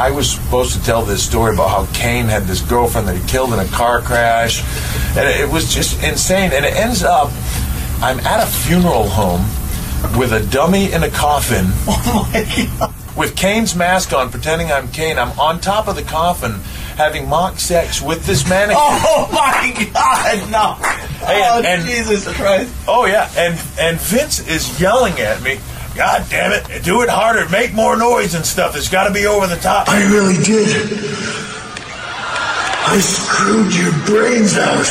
I was supposed to tell this story about how Kane had this girlfriend that he killed in a car crash, and it, was just insane. And it ends up, I'm at a funeral home with a dummy in a coffin. Oh with Kane's mask on, pretending I'm Kane. I'm on top of the coffin having mock sex with this mannequin. Oh my God! No. Hey, oh and- and- Jesus Christ! Oh yeah, and and Vince is yelling at me. God damn it! Do it harder, make more noise and stuff. It's got to be over the top. I really did. I screwed your brains out.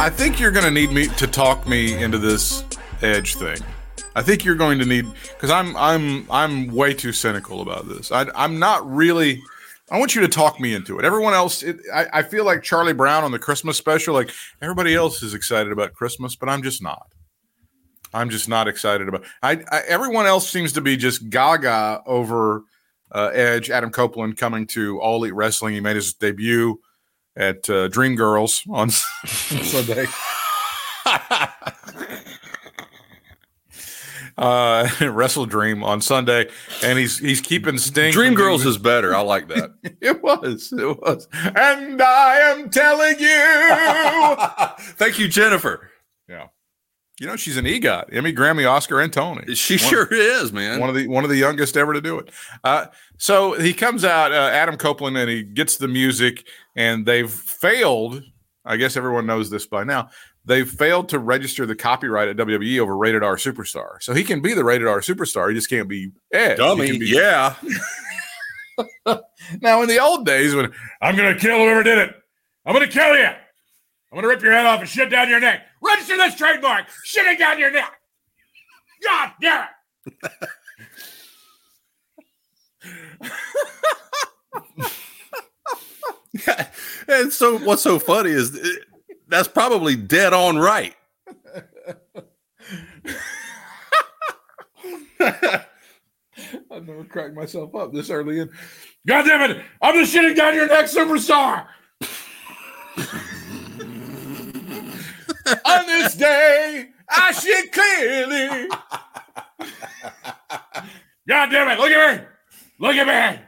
I think you're going to need me to talk me into this edge thing. I think you're going to need because I'm I'm I'm way too cynical about this. I, I'm not really. I want you to talk me into it. Everyone else, it, I, I feel like Charlie Brown on the Christmas special. Like everybody else is excited about Christmas, but I'm just not. I'm just not excited about. I, I everyone else seems to be just gaga over uh, Edge. Adam Copeland coming to All Elite Wrestling. He made his debut at uh, Dream Girls on Sunday. uh, Wrestle Dream on Sunday, and he's he's keeping Sting. Dream Girls is better. I like that. It was. It was. And I am telling you. Thank you, Jennifer. yeah. You know she's an EGOT, Emmy, Grammy, Oscar, and Tony. She One- sure is, man. one of the one of the youngest ever to do it. Uh, so he comes out, uh, Adam Copeland, and he gets the music, and they've failed. I guess everyone knows this by now. They've failed to register the copyright at WWE over Rated R Superstar. So he can be the Rated R Superstar. He just can't be Edge. Dummy. be- Yeah. Now in the old days when I'm gonna kill whoever did it, I'm gonna kill you. I'm gonna rip your head off and shit down your neck. Register this trademark. Shitting down your neck. God damn it. and so what's so funny is that's probably dead on right. I've never cracked myself up this early in. God damn it! I'm just shitting down your neck superstar. On this day, I shit clearly. God damn it! Look at me! Look at me!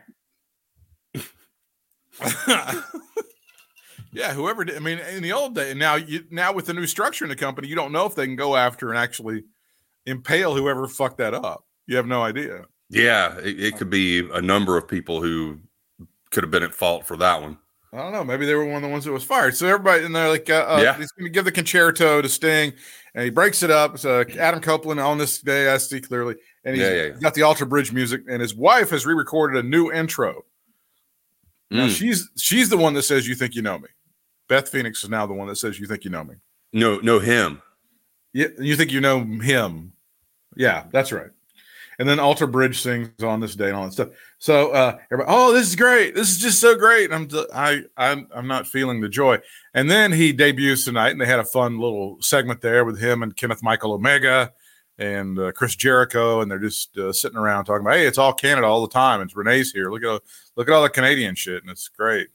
yeah, whoever did. I mean, in the old day, now you now with the new structure in the company, you don't know if they can go after and actually impale whoever fucked that up. You have no idea. Yeah, it, it could be a number of people who could have been at fault for that one. I don't know. Maybe they were one of the ones that was fired. So everybody, and they're like, uh, uh, Yeah. he's going to give the Con-Chair-To to Sting, and he breaks it up. So Adam Copeland on this day, I see clearly, and he's Yeah, yeah, yeah. got the Alter Bridge music, and his wife has re-recorded a new intro. Now Mm. she's she's the one that says you think you know me. Beth Phoenix is now the one that says you think you know me. No, no, him. Yeah, you think you know him. Yeah, that's right. And then Alter Bridge sings on this day and all that stuff. So uh everybody, oh, this is great. This is just so great. I'm I I'm I'm not feeling the joy. And then he debuts tonight, and they had a fun little segment there with him and Kenneth Michael Omega and uh, Chris Jericho, and they're just uh, sitting around talking about, hey, it's all Canada all the time. It's Renee's here. Look at look at all the Canadian shit, and it's great.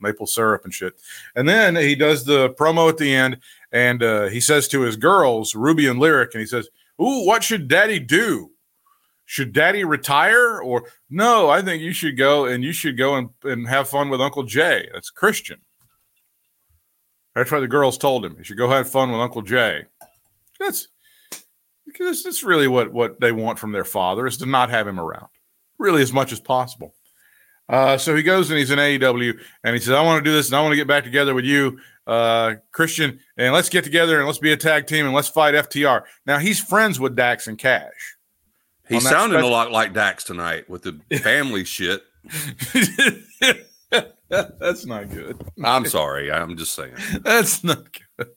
Maple syrup and shit. And then he does the promo at the end, and uh, he says to his girls, Ruby and Lyric, and he says, "Ooh, what should Daddy do? Should Daddy retire or no? I think you should go and you should go and, and have fun with Uncle Jay. That's Christian. That's what the girls told him. You should go have fun with Uncle Jay. That's because that's really what what they want from their father is to not have him around, really as much as possible. Uh, so he goes and he's in AEW and he says, "I want to do this and I want to get back together with you, uh, Christian, and let's get together and let's be a tag team and let's fight FTR." Now he's friends with Dax and Cash. He's sounding special- a lot like Dax tonight with the family shit. That's not good. I'm sorry. I'm just saying. That's not good.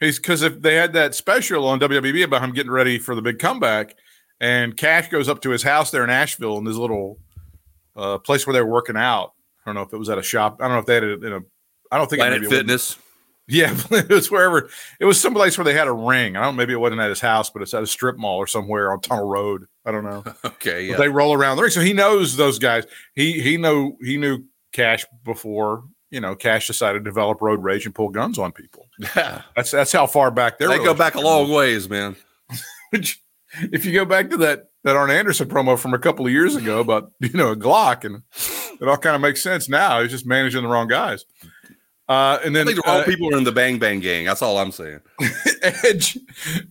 He's because if they had that special on WWE about him getting ready for the big comeback, and Cash goes up to his house there in Asheville in his little uh, place where they were working out. I don't know if it was at a shop. I don't know if they had it in a. I don't think it Planet it Fitness. Yeah, it was wherever. It was someplace where they had a ring. I don't. Maybe it wasn't at his house, but it's at a strip mall or somewhere on Tunnel Road. I don't know. Okay. Yeah. they roll around the ring, so he knows those guys. He he know he knew Cash before. You know, Cash decided to develop road rage and pull guns on people. Yeah. That's that's how far back they're. They go back a long ways, man. Which, if you go back to that that Arn Anderson promo from a couple of years ago about you know a Glock, and it all kind of makes sense now. He's just managing the wrong guys. Uh, and I then think the uh, people are in the Bang Bang gang. That's all I'm saying. Edge,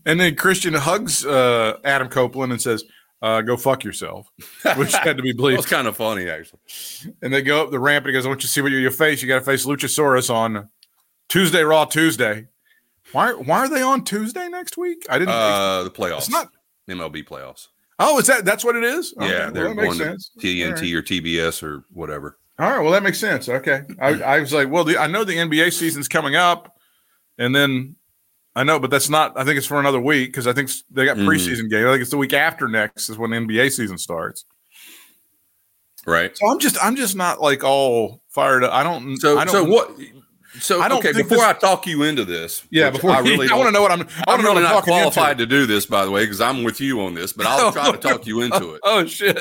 and then Christian hugs uh, Adam Copeland and says, uh, "Go fuck yourself," which had to be That It's kind of funny, actually. And they go up the ramp and he goes, I want you to see what you, you face. You got to face Luchasaurus on Tuesday, Raw Tuesday. Why, why are they on Tuesday next week? I didn't. Uh, the playoffs. it's not. MLB playoffs. Oh, is that that's what it is? Okay, yeah, well, they're that makes going to sense. TNT right. or TBS or whatever. All right, well, that makes sense. Okay, I, I was like, well, the, I know the NBA season's coming up, and then I know, but that's not. I think it's for another week because I think they got Mhm. preseason games. I think it's the week after next is when the NBA season starts. Right. So I'm just, I'm just not like all fired up. I don't. So, I don't, so what? So I don't okay, before this- I talk you into this, Yeah, before I really, I want to know what I'm. I I'm want to know really I'm not into. qualified to do this, by the way, because I'm with you on this. But I'll try to talk you into it. Oh shit!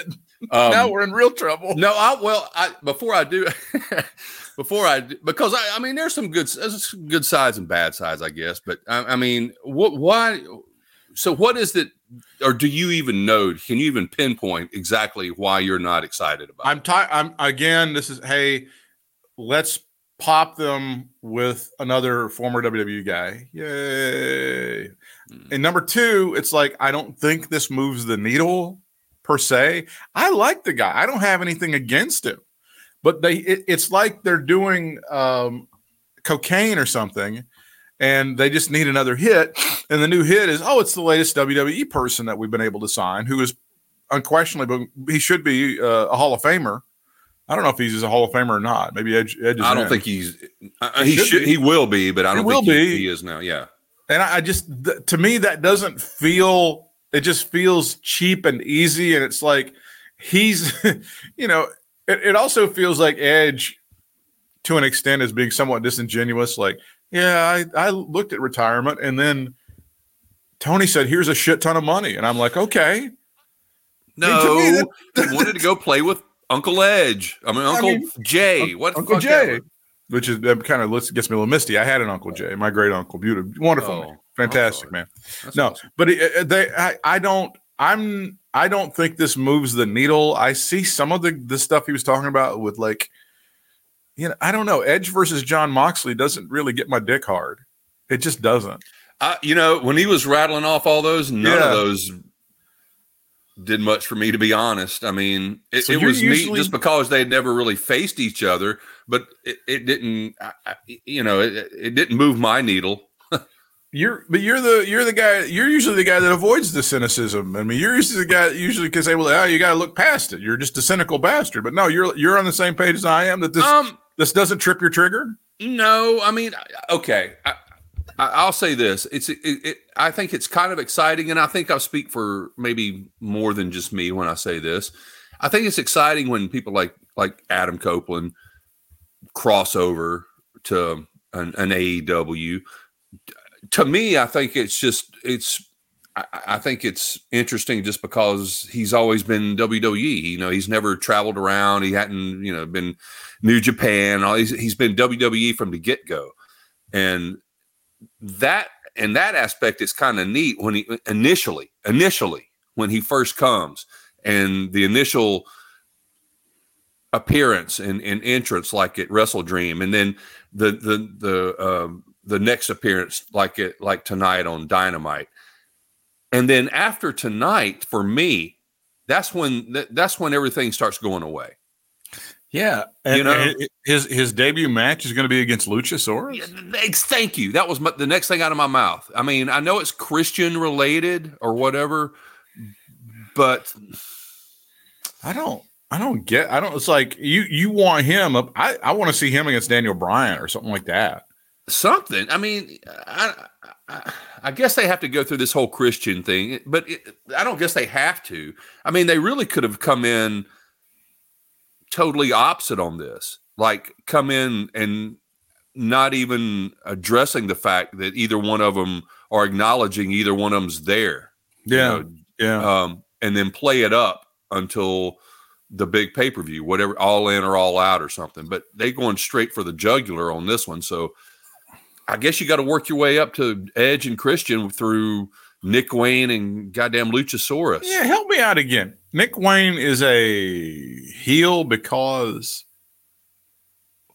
Um, now we're in real trouble. No, I well, I before I do, before I do- because I, I mean, there's some good, there's some good sides and bad sides, I guess. But I, I mean, what, why? So, what is it, or do you even know? Can you even pinpoint exactly why you're not excited about? I'm tired. I'm again. This is hey, let's pop them with another former WWE guy. Yay! Mm. And number two, it's like I don't think this moves the needle per se. I like the guy. I don't have anything against him, but they it, it's like they're doing um, cocaine or something. And they just need another hit. And the new hit is, oh, it's the latest WWE person that we've been able to sign, who is unquestionably, but he should be uh, a Hall of Famer. I don't know if he's a Hall of Famer or not. Maybe Edge. Edge is I don't in. think he's. Uh, He he should be. He will be, but I don't think he- he is now. Yeah. And I, I just, th- to me, that doesn't feel. It just feels cheap and easy, and it's like he's, you know, it, it also feels like Edge, to an extent, is being somewhat disingenuous. Like, yeah, I, I looked at retirement, and then Tony said, "Here's a shit ton of money," and I'm like, okay, No, to me, that- he wanted to go play with Uncle Edge. I mean, Uncle mean, Jay. What the Uncle Jay, ever. which is that kind of gets me a little misty. I had an Uncle Jay, my great uncle, beautiful, wonderful, Oh, man. Fantastic man. That's no, awesome. but it, it- they, I, I don't, I'm, I don't think this moves the needle. I see some of the the stuff he was talking about with like, you know, I don't know. Edge versus John Moxley doesn't really get my dick hard. It just doesn't. I, you know, when he was rattling off all those, none Yeah. of those did much for me, to be honest. I mean, it, So it was neat just because they had never really faced each other, but it, it didn't, I, I, you know, it, it didn't move my needle. You're, but you're the you're the guy. You're usually the guy that avoids the cynicism. I mean, you're usually the guy that usually can say, "Well, oh, you got to look past it. You're just a cynical bastard." But no, you're you're on the same page as I am. That this Um, this doesn't trip your trigger. No, I mean, okay. I, I'll say this: it's. It, it, I think it's kind of exciting, and I think I speak for maybe more than just me when I say this. I think it's exciting when people like like Adam Copeland cross over to an, an AEW. To me, I think it's just it's. I, think it's interesting just because he's always been WWE. You know, he's never traveled around. He hadn't, you know, been New Japan. All he's, he's been WWE from the get go, and that and that aspect is kind of neat when he initially initially when he first comes and the initial appearance and, and entrance like at Wrestle Dream, and then the the the um, the next appearance like it like tonight on Dynamite, and then after tonight for me, that's when that's when everything starts going away. Yeah, and, You know- his his debut match is going to be against Luchasaurus. Thank you. That was my, the next thing out of my mouth. I mean, I know it's Christian related or whatever, but I don't. I don't get. I don't. It's like you. You want him up. I. I want to see him against Daniel Bryan or something like that. something. I mean, I, I, I guess they have to go through this whole Christian thing, but it, I don't guess they have to. I mean, they really could have come in totally opposite on this, like come in and not even addressing the fact that either one of them are acknowledging either one of them's there. you know, yeah. um, and then play it up until the big pay per view, whatever, all in or all out or something. But they going straight for the jugular on this one, so I guess you got to work your way up to Edge and Christian through Nick Wayne and goddamn Luchasaurus. Yeah, help me out again. Nick Wayne is a heel because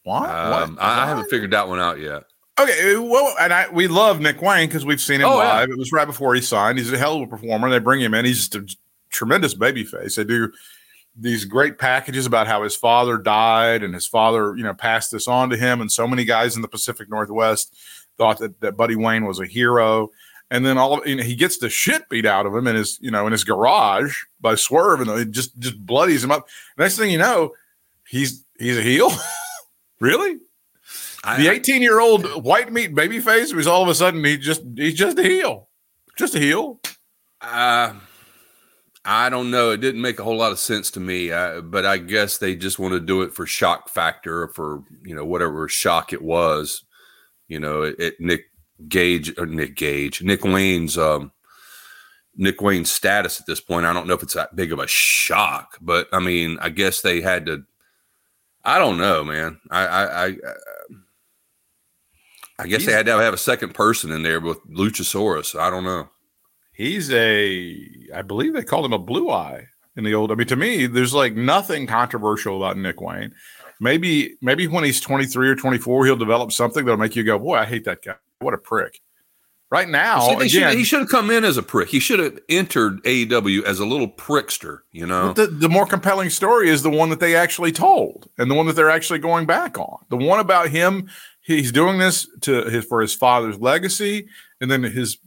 why? Um, What? I, I haven't figured that one out yet. Okay, well, and I we love Nick Wayne because we've seen him Oh, yeah. live. It was right before he signed. He's a hell of a performer. They bring him in. He's just a tremendous baby face. They do these great packages about how his father died and his father, you know, passed this on to him. And so many guys in the Pacific Northwest thought that, that Buddy Wayne was a hero. And then all you know, he gets the shit beat out of him in his, you know, in his garage by Swerve, and it just just bloodies him up. Next thing you know, he's he's a heel. really? I, The 18 year old white meat baby face was all of a sudden he just he's just a heel. Just a heel. Uh, I don't know. It didn't make a whole lot of sense to me, uh, but I guess they just want to do it for shock factor, or for you know whatever shock it was. You know, it, it Nick Gage or Nick Gage, Nick Wayne's um, Nick Wayne's status at this point. I don't know if it's that big of a shock, but I mean, I guess they had to. I don't know, man. I I I, I guess they had to have a second person in there with Luchasaurus. I don't know. He's a I believe they called him a blue eye in the old I mean to me, there's like nothing controversial about Nick Wayne. Maybe maybe when he's 23 or 24, he'll develop something that'll make you go, Boy, I hate that guy. What a prick. Right now, See, they should- again, he should have come in as a prick. He should have entered AEW as a little prickster, you know. But the, the more compelling story is the one that they actually told and the one that they're actually going back on. The one about him, he's doing this to his for his father's legacy and then his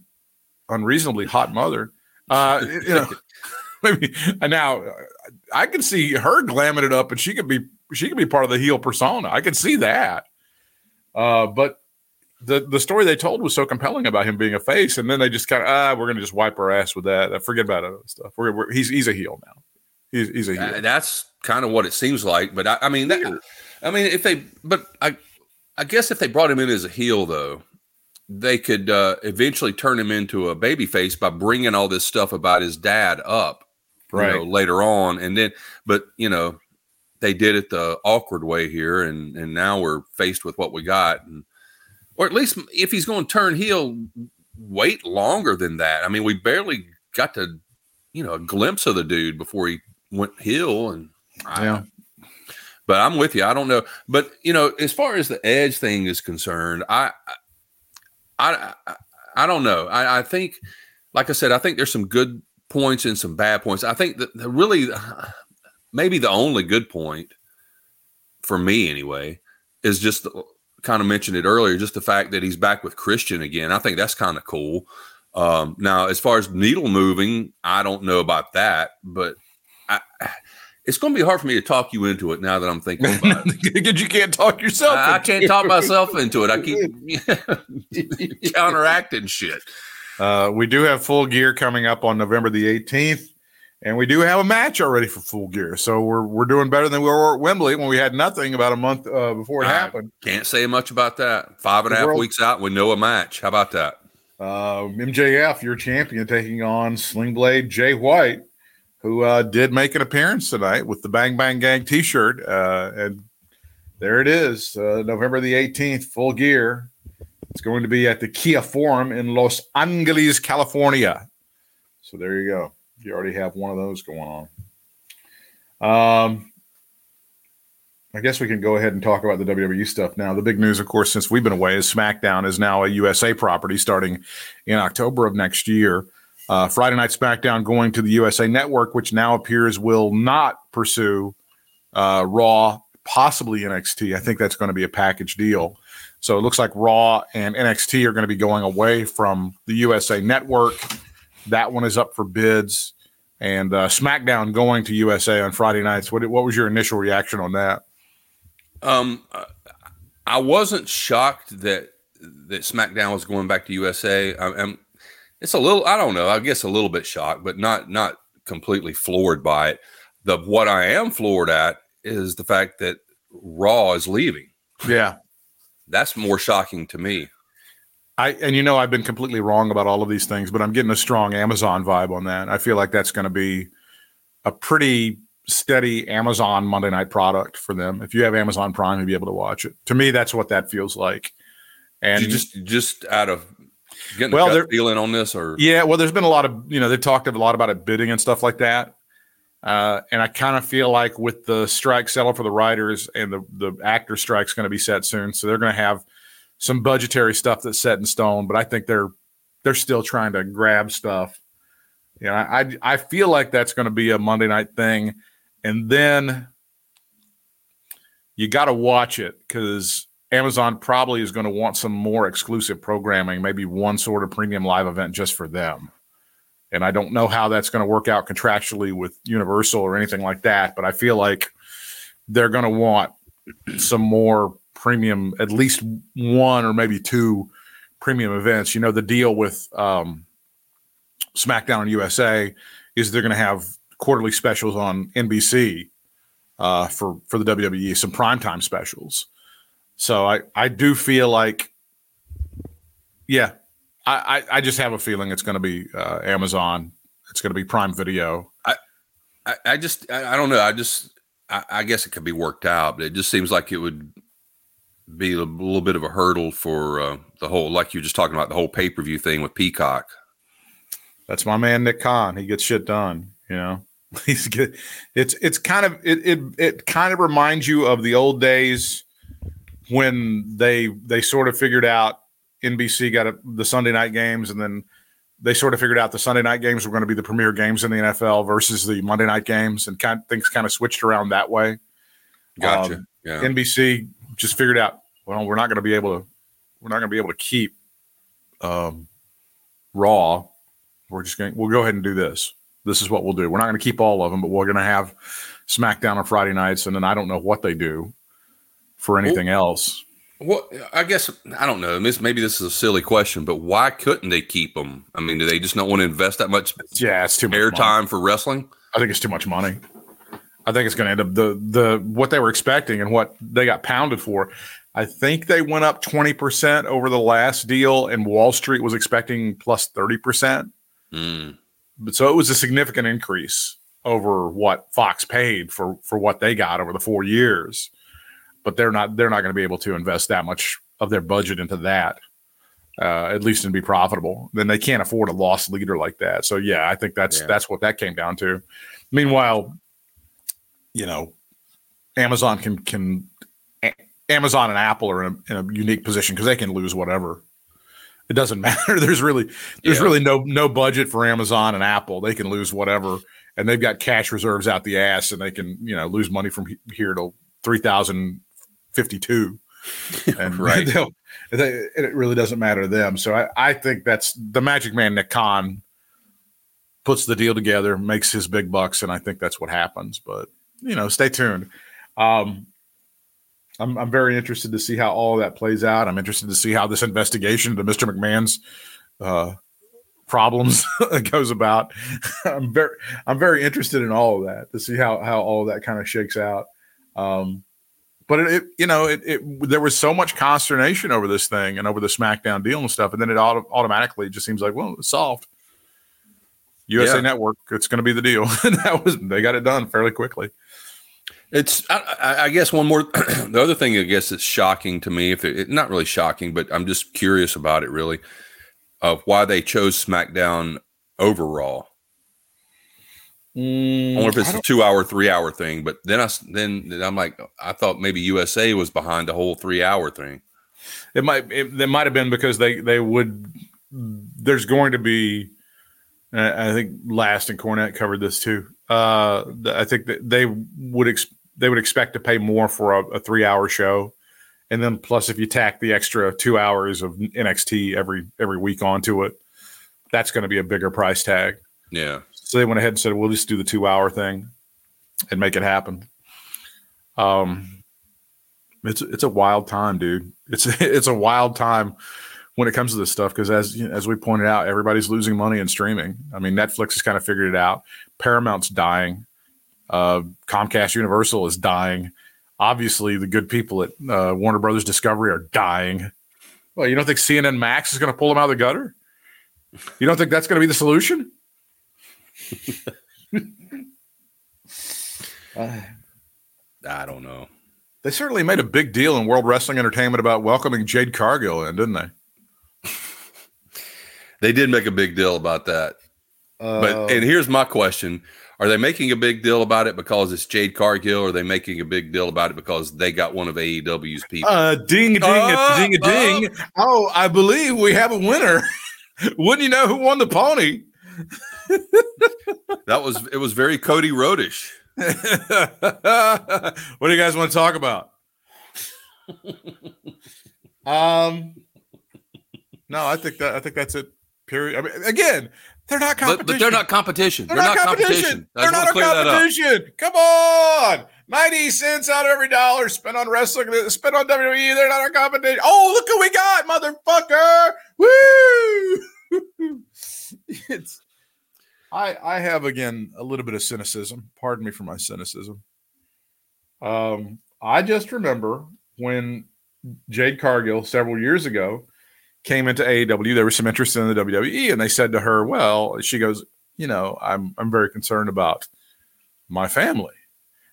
unreasonably hot mother. Uh, you know, maybe and now I can see her glamming it up and she could be she could be part of the heel persona. I could see that. Uh, but the the story they told was so compelling about him being a face, and then they just kind of ah, we're gonna just wipe our ass with that. Forget about other stuff. We're, we're, he's he's a heel now. He's he's a heel. Uh, that's kind of what it seems like. But I, I mean, that, I mean, if they, but I, I guess if they brought him in as a heel, though, they could uh, eventually turn him into a babyface by bringing all this stuff about his dad up, you Right. know, later on, and then, but you know, they did it the awkward way here, and and now we're faced with what we got, and or at least if he's going to turn heel, wait longer than that. I mean, we barely got to, you know, a glimpse of the dude before he went heel, and I- Yeah. but I'm with you. I don't know, but you know, as far as the edge thing is concerned, I, I, I, I don't know. I, I think, like I said, I think there's some good points and some bad points. I think that the really, maybe the only good point for me anyway is just kind of mentioned it earlier, just the fact that he's back with Christian again. I think that's kind of cool. Um, now, as far as needle moving, I don't know about that, but I, it's going to be hard for me to talk you into it now that I'm thinking about it. Because you can't talk yourself. I, I can't it. talk myself into it. I keep counteracting shit. Uh, we do have full gear coming up on November the 18th, and we do have a match already for full gear. So we're we're doing better than we were at Wembley when we had nothing about a month uh, before it I happened. Can't say much about that. Five and a half world- weeks out, we know a match. How about that? Uh, MJF, your champion, taking on Switchblade Jay White, who uh, did make an appearance tonight with the Bang Bang Gang T-shirt, uh, and there it is, uh, November the 18th, full gear. It's going to be at the Kia Forum in Los Angeles, California. So there you go. You already have one of those going on. Um, I guess we can go ahead and talk about the WWE stuff now. The big news, of course, since we've been away, is SmackDown is now a USA property starting in October of next year. Uh, Friday Night SmackDown going to the USA Network, which now appears will not pursue uh, Raw, possibly NXT. I think that's going to be a package deal. So it looks like Raw and NXT are going to be going away from the USA Network. That one is up for bids. And uh, SmackDown going to USA on Friday nights. What, what was your initial reaction on that? Um, I wasn't shocked that that SmackDown was going back to USA. I, am it's a little, I don't know, I guess a little bit shocked, but not not completely floored by it. The what I am floored at is the fact that Raw is leaving. Yeah. That's more shocking to me. I and you know I've been completely wrong about all of these things, but I'm getting a strong Amazon vibe on that. I feel like that's going to be a pretty steady Amazon Monday night product for them. If you have Amazon Prime, you'll be able to watch it. To me, that's what that feels like. And You just just out of Getting Well, gut feeling on this, or Yeah, well, there's been a lot of you know they've talked a lot about it bidding and stuff like that, uh, and I kind of feel like with the strike settled for the writers and the the actor strike's going to be set soon, so they're going to have some budgetary stuff that's set in stone. But I think they're they're still trying to grab stuff. You know, I I feel like that's going to be a Monday night thing, and then you got to watch it because Amazon probably is going to want some more exclusive programming, maybe one sort of premium live event just for them. And I don't know how that's going to work out contractually with Universal or anything like that, but I feel like they're going to want some more premium, at least one or maybe two premium events. You know, the deal with um, SmackDown and USA is they're going to have quarterly specials on NBC uh, for for the WWE, some primetime specials. So I I do feel like, yeah, I I, I just have a feeling it's going to be uh, Amazon. It's going to be Prime Video. I, I just I, I don't know. I just I, I guess it could be worked out, but it just seems like it would be a little bit of a hurdle for uh, the whole, like you were just talking about the whole pay per view thing with Peacock. That's my man Nick Khan. He gets shit done. You know, he's good. It's it's kind of it it it kind of reminds you of the old days when they they sort of figured out NBC got a, the Sunday night games, and then they sort of figured out the Sunday night games were going to be the premier games in the NFL versus the Monday night games, and kind things kind of switched around that way. Gotcha. Um, yeah. NBC just figured out, well, we're not going to be able to, we're not going to be able to keep um, Raw. We're just going, we'll go ahead and do this. This is what we'll do. We're not going to keep all of them, but we're going to have SmackDown on Friday nights, and then I don't know what they do for anything else. Well, I guess I don't know. Maybe this is a silly question, but why couldn't they keep them? I mean, do they just not want to invest that much Yeah, it's too much airtime for wrestling? I think it's too much money. I think it's going to end up the the what they were expecting and what they got pounded for. I think they went up twenty percent over the last deal, and Wall Street was expecting plus plus thirty percent. Mm. But so it was a significant increase over what Fox paid for for what they got over the four years. But they're not they're not going to be able to invest that much of their budget into that, uh, at least and be profitable. Then they can't afford a lost leader like that. So yeah, I think that's Yeah. that's what that came down to. Meanwhile, you know, Amazon can can Amazon and Apple are in a, in a unique position because they can lose whatever. It doesn't matter. There's really there's Yeah. really no no budget for Amazon and Apple. They can lose whatever, and they've got cash reserves out the ass, and they can you know lose money from here to three thousand fifty two. And Right. they, it really doesn't matter to them. So I, I think that's the Magic Man Nick Khan puts the deal together, makes his big bucks, and I think that's what happens. But you know, stay tuned. Um, I'm I'm very interested to see how all that plays out. I'm interested to see how this investigation into Mr. McMahon's uh, problems goes about. I'm very I'm very interested in all of that to see how how all that kind of shakes out. Um, but it, it you know it, it there was so much consternation over this thing and over the SmackDown deal and stuff, and then it auto, automatically just seems like well it's solved. USA Yeah. Network, it's going to be the deal. that was they got it done fairly quickly. It's, I, I- guess, one more. the other thing, I guess, that's shocking to me, if it, not really shocking, but I'm just curious about it, really, of why they chose SmackDown over Raw. I wonder if it's a two-hour, three-hour thing. But then I, then I'm like, I thought maybe USA was behind the whole three-hour thing. It might it, it might have been because they they would. There's going to be. I think Last and Cornette covered this too. Uh, I think that they would ex- they would expect to pay more for a, a three hour show, and then plus if you tack the extra two hours of NXT every every week onto it, that's going to be a bigger price tag. Yeah, So they went ahead and said, "We'll just do the two hour thing, and make it happen." Um, it's it's a wild time, dude. It's it's a wild time when it comes to this stuff because as you know, as we pointed out, everybody's losing money in streaming. I mean, Netflix has kind of figured it out. Paramount's dying. Uh, Comcast Universal is dying. Obviously, the good people at uh, Warner Brothers Discovery are dying. Well, you don't think CNN Max is going to pull them out of the gutter? You don't think that's going to be the solution? I don't know. They certainly made a big deal in World Wrestling Entertainment about welcoming Jade Cargill in, didn't they? They did make a big deal about that. Uh, But and here's my question: Are they making a big deal about it because it's Jade Cargill, or are they making a big deal about it because they got one of AEW's people? uh, ding ding ding a ding. Oh, I believe we have a winner. Wouldn't you know who won the pony? that was it. Was very Cody Rhodish. what do you guys want to talk about? um, no, I think that I think that's it. Period. I mean, again, they're not competition. but they're not competition. They're, not, competition. I They're not a clear that up. competition. Come on, ninety cents out of every dollar spent on wrestling, spent on WWE. They're not a competition. Oh, look who we got, motherfucker! Woo! it's. I I have again a little bit of cynicism. Pardon me for my cynicism. Um, I just remember when Jade Cargill several years ago came into AEW, there was some interest in the WWE, and they said to her, "Well," she goes, "You know, I'm I'm very concerned about my family,"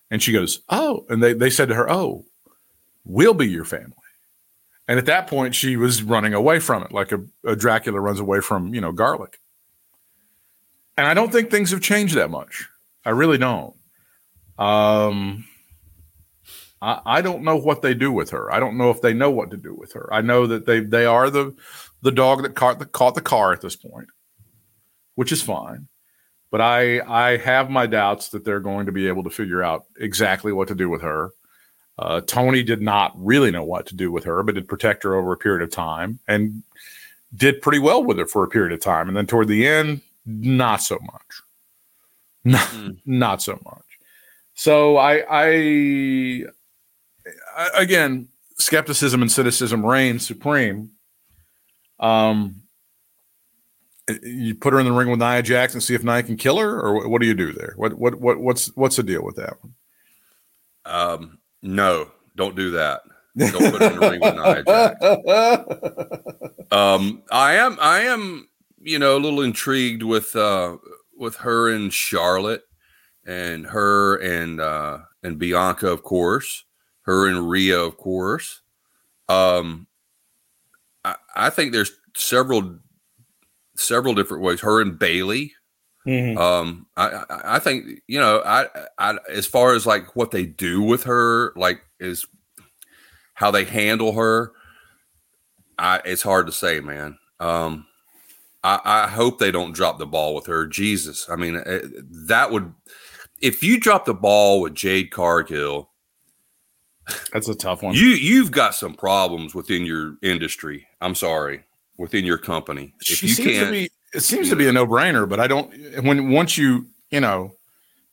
and she goes, "Oh," and they they said to her, "Oh, we'll be your family." And at that point, she was running away from it, like a, a Dracula runs away from you know garlic. And I don't think things have changed that much. I really don't. Um, I, I don't know what they do with her. I don't know if they know what to do with her. I know that they they are the the dog that caught the caught the car at this point, which is fine. But I I have my doubts that they're going to be able to figure out exactly what to do with her. Uh, Tony did not really know what to do with her, but did protect her over a period of time and did pretty well with her for a period of time. And then toward the end, not so much. Not, Mm. not so much. So I, I, I again, skepticism and cynicism reign supreme. Um, you put her in the ring with Nia Jax and see if Nia can kill her, or what, what do you do there? What what what what's what's the deal with that one? Um, no, don't do that. Don't put her in the ring with Nia Jax. Um, I am, I am, you know, a little intrigued with uh, with her and Charlotte, and her and uh, and Bianca, of course, her and Rhea, of course. Um, I, I think there's several several different ways. Her and Bayley. Um, I, I I think you know, I, I as far as like what they do with her, like is how they handle her. I it's hard to say, man. Um, I, I hope they don't drop the ball with her. Jesus, I mean, eh, that would if you drop the ball with Jade Cargill, That's a tough one. you you've got some problems within your industry. I'm sorry, within your company. If she you seems to be it seems to be a no-brainer but i don't when once you you know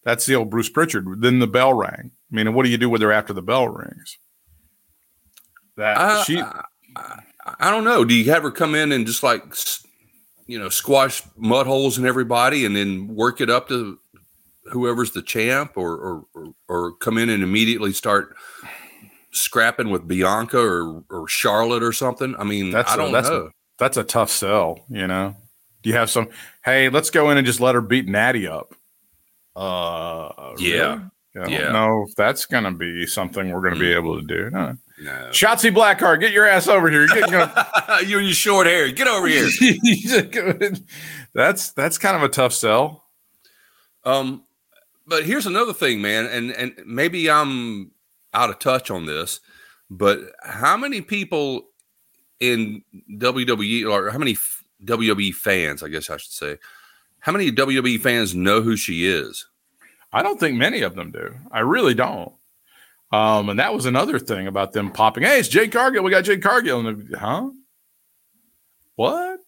that's the old bruce pritchard then the bell rang i mean what do you do with her after the bell rings that I, she I, I, I don't know. Do you have her come in and just like you know squash mud holes in everybody and then work it up to whoever's the champ, or or or, or come in and immediately start scrapping with Bianca or or Charlotte or something? I mean, that's I a, don't that's know. A, that's a tough sell you know do you have some hey let's go in and just let her beat natty up uh Yeah. really? I don't Yeah. know if that's gonna be something we're gonna be able to do no. no. Shotzi Blackheart, get your ass over here. Get, you and your short hair, get over here. that's that's kind of a tough sell. Um, but here's another thing, man, and and maybe I'm out of touch on this, but how many people in WWE or how many WWE fans, I guess I should say, how many WWE fans know who she is? I don't think many of them do. I really don't. Um, and that was another thing about them popping. Hey, it's Jade Cargill. We got Jade Cargill. And the, huh? What?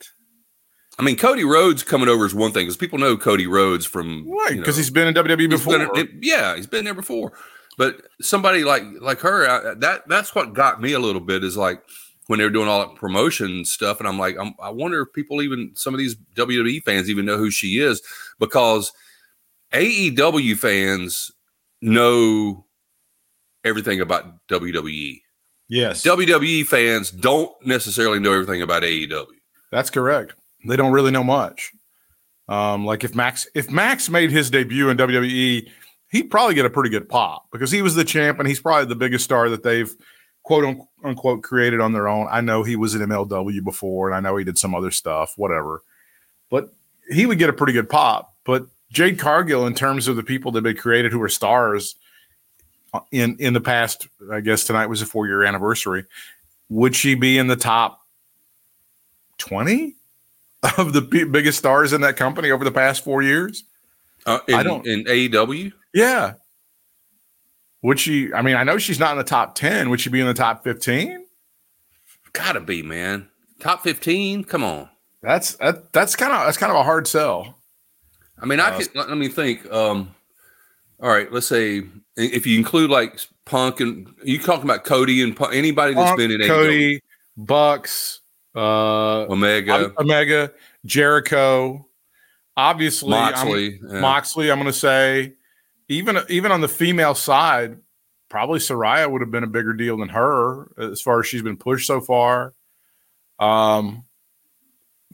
I mean, Cody Rhodes coming over is one thing because people know Cody Rhodes from Right? you know, Because he's been in WWE He's before. been- yeah, he's been there before. But somebody like like her, I, that that's what got me a little bit is like when they were doing all that promotion stuff, and I'm like, I'm, I wonder if people even some of these WWE fans even know who she is because AEW fans know everything about WWE. yes, WWE fans don't necessarily know everything about AEW. that's correct. They don't really know much. Um, like if Max if Max made his debut in WWE, he'd probably get a pretty good pop because he was the champ and he's probably the biggest star that they've quote unquote created on their own. I know he was in MLW before and I know he did some other stuff, whatever. but he would get a pretty good pop. But Jade Cargill, in terms of the people that been created who are stars uh, in in the past, I guess tonight was a four year anniversary. Would she be in the top twenty of the biggest stars in that company over the past four years? Uh, in, I don't- in AEW. Yeah. Would she? I mean, I know she's not in the top ten. Would she be in the top fifteen? Gotta be, man. Top 15? Come on. That's that, that's kind of that's kind of a hard sell. I mean, I Uh, could let, let me think. Um, all right, let's say if you include like Punk and you talking about Cody and Punk, anybody that's Punk, been in AEW, Cody, Bucks, uh, Omega, Omega, Jericho, obviously I'm- Moxley, yeah. Moxley. I'm going to say even even on the female side, probably Saraya would have been a bigger deal than her as far as she's been pushed so far. Um,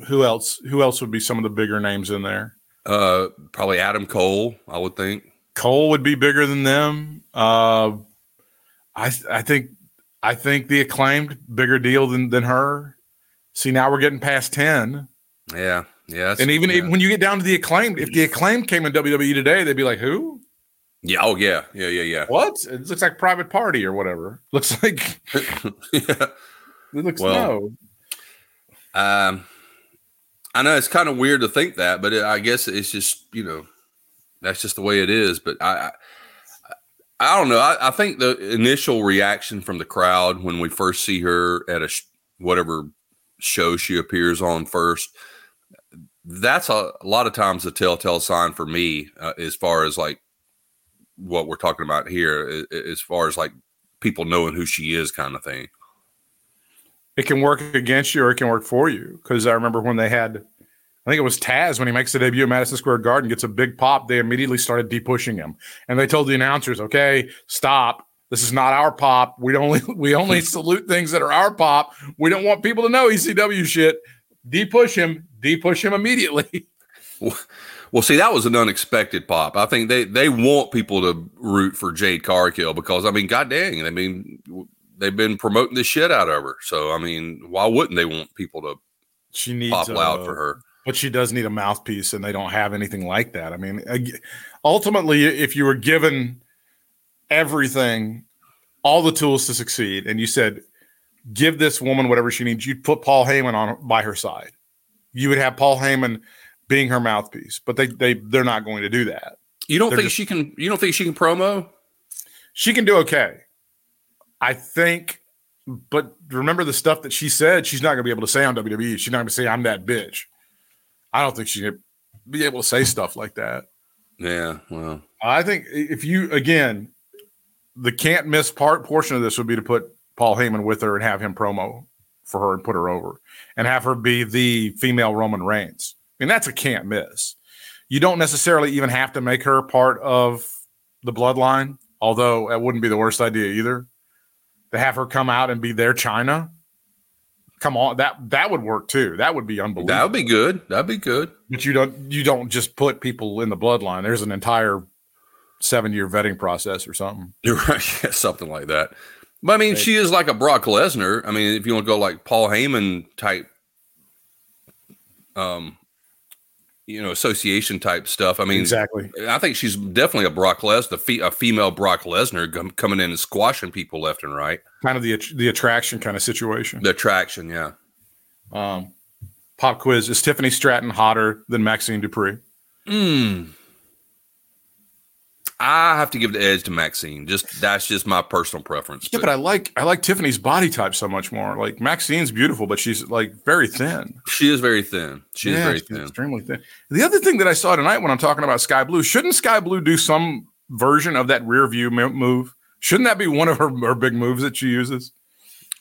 who else? Who else would be some of the bigger names in there? uh, probably Adam Cole, I would think. Cole would be bigger than them. Uh, I I think I think the acclaimed bigger deal than than her. See, now we're getting past ten, Yeah, yeah, and even, yeah. even when you get down to the acclaimed, if the acclaimed came in WWE today, they'd be like, "Who? yeah, oh yeah, yeah, yeah, yeah. What? It looks like Private Party or whatever. Looks like yeah. it looks Well, no. Um, I know it's kind of weird to think that, but it, I guess it's just you know that's just the way it is. But I, I, I don't know. I, I think the initial reaction from the crowd when we first see her at a sh- whatever show she appears on first, that's a, a lot of times a telltale sign for me uh, as far as like what we're talking about here, as far as like people knowing who she is, kind of thing. It can work against you or it can work for you. Because I remember when they had, I think it was Taz when he makes the debut at Madison Square Garden, gets a big pop. They immediately started de pushing him, and they told the announcers, "Okay, stop. This is not our pop. We only we only salute things that are our pop. We don't want people to know ECW shit. De push him. De push him immediately." Well, see, that was an unexpected pop. I think they they want people to root for Jade Cargill because I mean, god dang, I mean, they've been promoting the shit out of her. So I mean, why wouldn't they want people to She needs pop loud uh, for her? but she does need a mouthpiece and they don't have anything like that i mean ultimately if you were given everything all the tools to succeed and you said give this woman whatever she needs. You'd put paul heyman on by her side. You would have paul heyman being her mouthpiece but they they they're not going to do that. You don't they're think just- she can? You don't think she can promo? she can do okay. I think but remember the stuff that she said she's not going to be able to say on wwe she's not going to say i'm that bitch. I don't think she'd be able to say stuff like that. Yeah, well, I think if you again, the can't miss part portion of this would be to put Paul Heyman with her and have him promo for her and put her over and have her be the female Roman Reigns. I mean, that's a can't miss. You don't necessarily even have to make her part of the bloodline, although that wouldn't be the worst idea either. To have her come out and be their Chyna. Come on, that that would work too. That would be unbelievable. that would be good. That'd be good. But you don't you don't just put people in the bloodline. There's an entire seven year vetting process or something. You're right. Yeah, something like that. But I mean, she is like a Brock Lesnar. I mean, if you want to go like Paul Heyman type, um, you know, association type stuff. I mean, Exactly. I think she's definitely a Brock Lesnar, a female Brock Lesnar com- coming in and squashing people left and right. Kind of the the attraction kind of situation. The attraction, yeah. Um, pop quiz: Is Tiffany Stratton hotter than Maxxine Dupri? Mm. I have to give the edge to Maxxine. Just that's just my personal preference. Yeah, but I like I like Tiffany's body type so much more. Like Maxxine's beautiful, but she's like very thin. she is very thin. She is very thin. extremely thin. The other thing that I saw tonight when I'm talking about Skye Blue, shouldn't Skye Blue do some version of that rear view move? Shouldn't that be one of her, her big moves that she uses?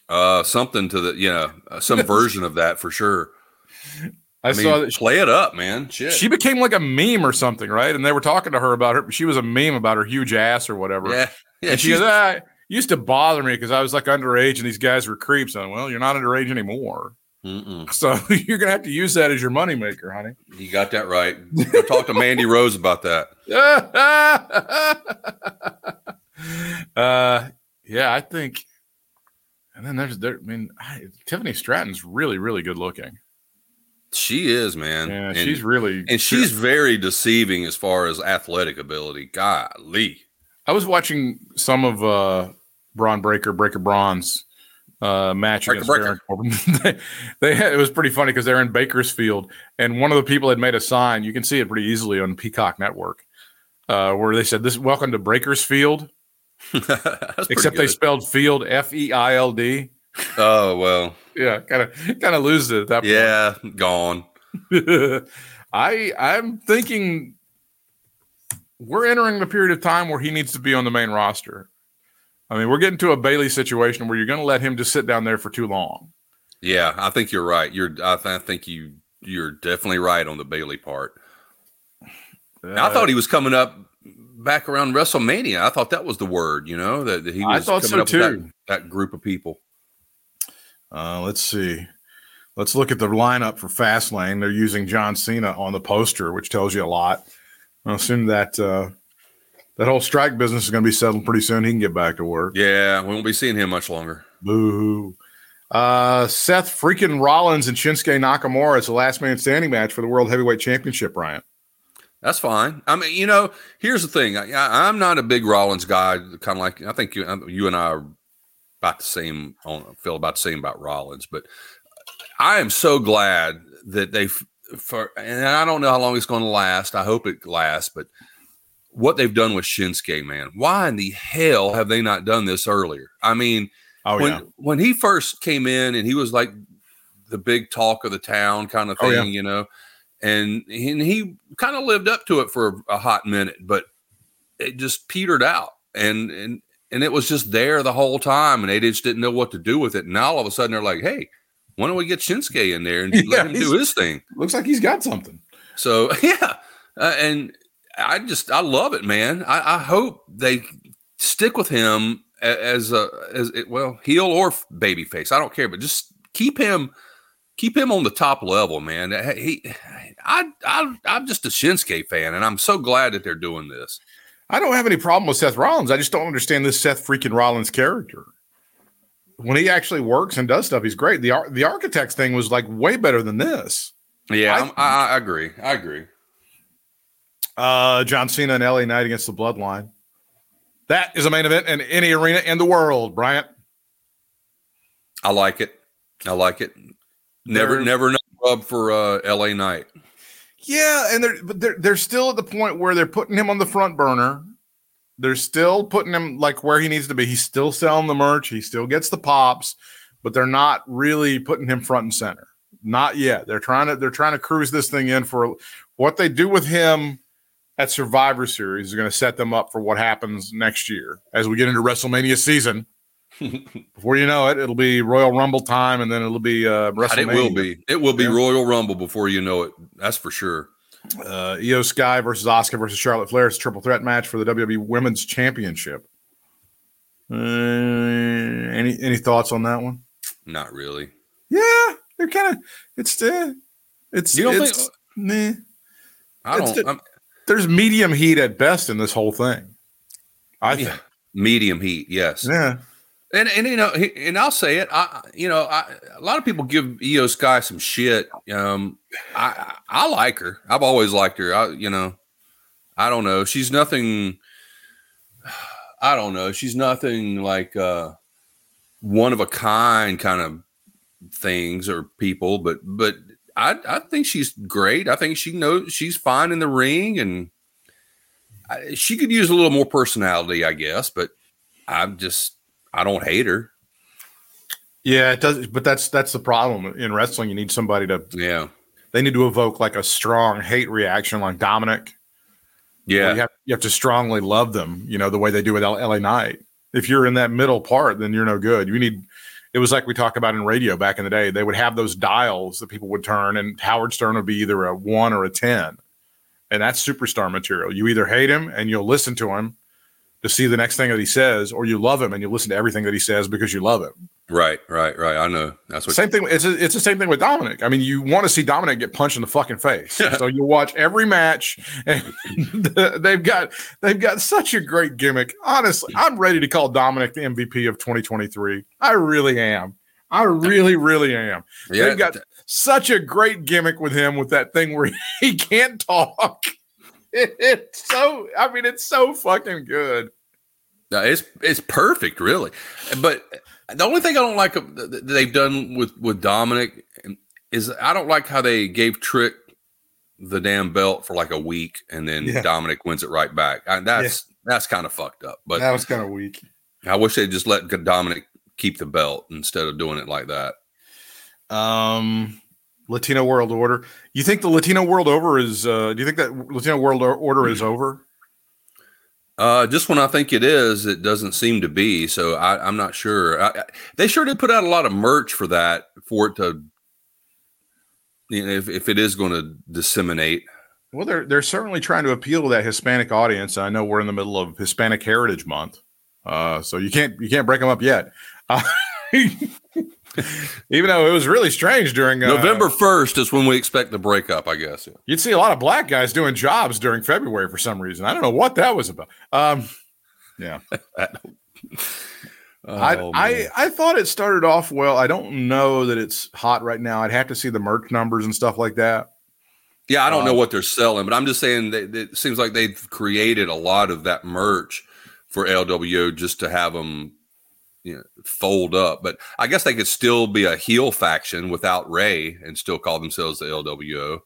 Uh, something to the yeah, uh, some version of that for sure. I, I mean, saw that she, play it up, man. Shit. she became like a meme or something, right? And they were talking to her about her. She was a meme about her huge ass or whatever. yeah, yeah. and she goes, ah, used to bother me because I was like underage and these guys were creeps. And well, you're not underage anymore. Mm-mm. So you're gonna have to use that as your moneymaker, honey. You got that right. Go talk to Mandy Rose about that. uh, yeah, I think. And then there's there. I mean, I, Tiffany Stratton's really, really good looking. She is, man. Yeah, and, she's really and she's very deceiving as far as athletic ability. Golly. I was watching some of uh Bron Breakker, Breaker Bronze uh match Breaker, against Breaker. Baron Corbin. they, they had, it was pretty funny because they're in Bakersfield and one of the people had made a sign. You can see it pretty easily on Peacock Network. Uh, where they said this welcome to Breakersfield, except they spelled field F E I L D. Oh well. Yeah, kind of kind of lose it at that point. Yeah, gone. I I'm thinking we're entering the period of time where he needs to be on the main roster. I mean, we're getting to a Bayley situation where you're going to let him just sit down there for too long. Yeah, I think you're right. You're I, th- I think you you're definitely right on the Bayley part. I thought he was coming up back around WrestleMania. I thought that was the word, you know, that, that he I was thought coming so with that, too. that group of people. Uh, let's see. Let's look at the lineup for Fastlane. They're using John Cena on the poster, which tells you a lot. I assume that uh, that whole strike business is going to be settled pretty soon. He can get back to work. Yeah, we won't be seeing him much longer. Boo. Uh, Seth freaking Rollins and Shinsuke Nakamura is the last man standing match for the World Heavyweight Championship, Ryan. That's fine. I mean, you know, here's the thing. I, I'm not a big Rollins guy. Kind of like I think you, you and I are about the same. On feel about the same about Rollins, but I am so glad that they for and I don't know how long it's going to last. I hope it lasts, but what they've done with Shinsuke, man, why in the hell have they not done this earlier? I mean, Oh when yeah, when he first came in and he was like the big talk of the town kind of Oh, thing, yeah. you know, and and he kind of lived up to it for a hot minute, but it just petered out, and and and it was just there the whole time, and they just didn't know what to do with it. And now all of a sudden they're like, hey. Why don't we get Shinsuke in there and Yeah, let him do his thing? looks like he's got something. So yeah, uh, and I just I love it, man. I, I hope they stick with him as a as it, well heel or baby face. I don't care, but just keep him keep him on the top level, man. He I I I'm just a Shinsuke fan, and I'm so glad that they're doing this. I don't have any problem with Seth Rollins. I just don't understand this Seth freaking Rollins character. When he actually works and does stuff, he's great. The the architects thing was like way better than this. Yeah, I- I, I agree. I agree. Uh, John Cena and LA Knight against the Bloodline. That is a main event in any arena in the world, Bryant. I like it. I like it. Never They're- never enough rub for uh, L.A. Knight. Yeah, and they're but they're they're still at the point where they're putting him on the front burner. They're still putting him like where he needs to be. He's still selling the merch. He still gets the pops, but they're not really putting him front and center. Not yet. They're trying to they're trying to cruise this thing in for what they do with him at Survivor Series is going to set them up for what happens next year as we get into WrestleMania season. Before you know it, it'll be Royal Rumble time, and then it'll be uh, WrestleMania. it will be. It will be Yeah. Royal Rumble before you know it. That's for sure. uh, Iyo Sky versus Asuka versus Charlotte Flair. It's a triple threat match for the WWE Women's Championship. Uh, any any thoughts on that one? Not really. Yeah, they're kind of it's uh, it's You don't it's, meh. I don't. the- There's medium heat at best in this whole thing. I think. medium heat. Yes. Yeah. And and you know, and I'll say it. I you know, I, a lot of people give Iyo Sky some shit. Um, I I like her. I've always liked her. I you know, I don't know. She's nothing. I don't know. She's nothing like uh, one of a kind kind of things or people. But but I I think she's great. I think she knows she's fine in the ring, and I, she could use a little more personality, I guess. But I'm just I don't hate her. Yeah, it does, but that's that's the problem in wrestling. You need somebody to Yeah. they need to evoke like a strong hate reaction, like Dominik. Yeah. you have you have to strongly love them. You know the way they do with L- LA Knight. If you're in that middle part, then you're no good. You need. It was like we talked about in radio back in the day. They would have those dials that people would turn, and Howard Stern would be either a one or a ten, and that's superstar material. You either hate him and you'll listen to him to see the next thing that he says, or you love him and you listen to everything that he says because you love him. Right, right, right. I know. That's what Same thing. It's a, it's the same thing with Dominik. I mean, you want to see Dominik get punched in the fucking face, so you watch every match. And they've got they've got such a great gimmick. Honestly, I'm ready to call Dominik the MVP of 2023. I really am. I really, really am. Yeah, they've got such a great gimmick with him with that thing where he can't talk. It's so I mean it's so fucking good. No, it's it's perfect, really. But the only thing I don't like uh, that they've done with with Dominik is I don't like how they gave Trick the damn belt for like a week and then Yeah. Dominik wins it right back. I, that's that's kind of fucked up. But that was kind of weak. I wish they just let Dominik keep the belt instead of doing it like that. Um Latino World Order. You think the Latino World Over is uh do you think that Latino World Order is over? Uh, just when I think it is, it doesn't seem to be. So I, I'm not sure. I, I- they sure did put out a lot of merch for that for it to, you know, if, if it is going to disseminate. Well, they're they're certainly trying to appeal to that Hispanic audience. I know we're in the middle of Hispanic Heritage Month, uh, so you can't you can't break them up yet. Uh, even though it was really strange during uh, November 1st is when we expect the breakup, I guess. Yeah. you'd see a lot of black guys doing jobs during February for some reason. I don't know what that was about. Um, yeah, I, Oh, I man. I thought it started off well. I don't know that it's hot right now. I'd have to see the merch numbers and stuff like that. yeah, I don't know uh, what they're selling, but I'm just saying that it seems like they've created a lot of that merch for LWO just to have them you know, fold up. But I guess they could still be a heel faction without Ray and still call themselves the LWO.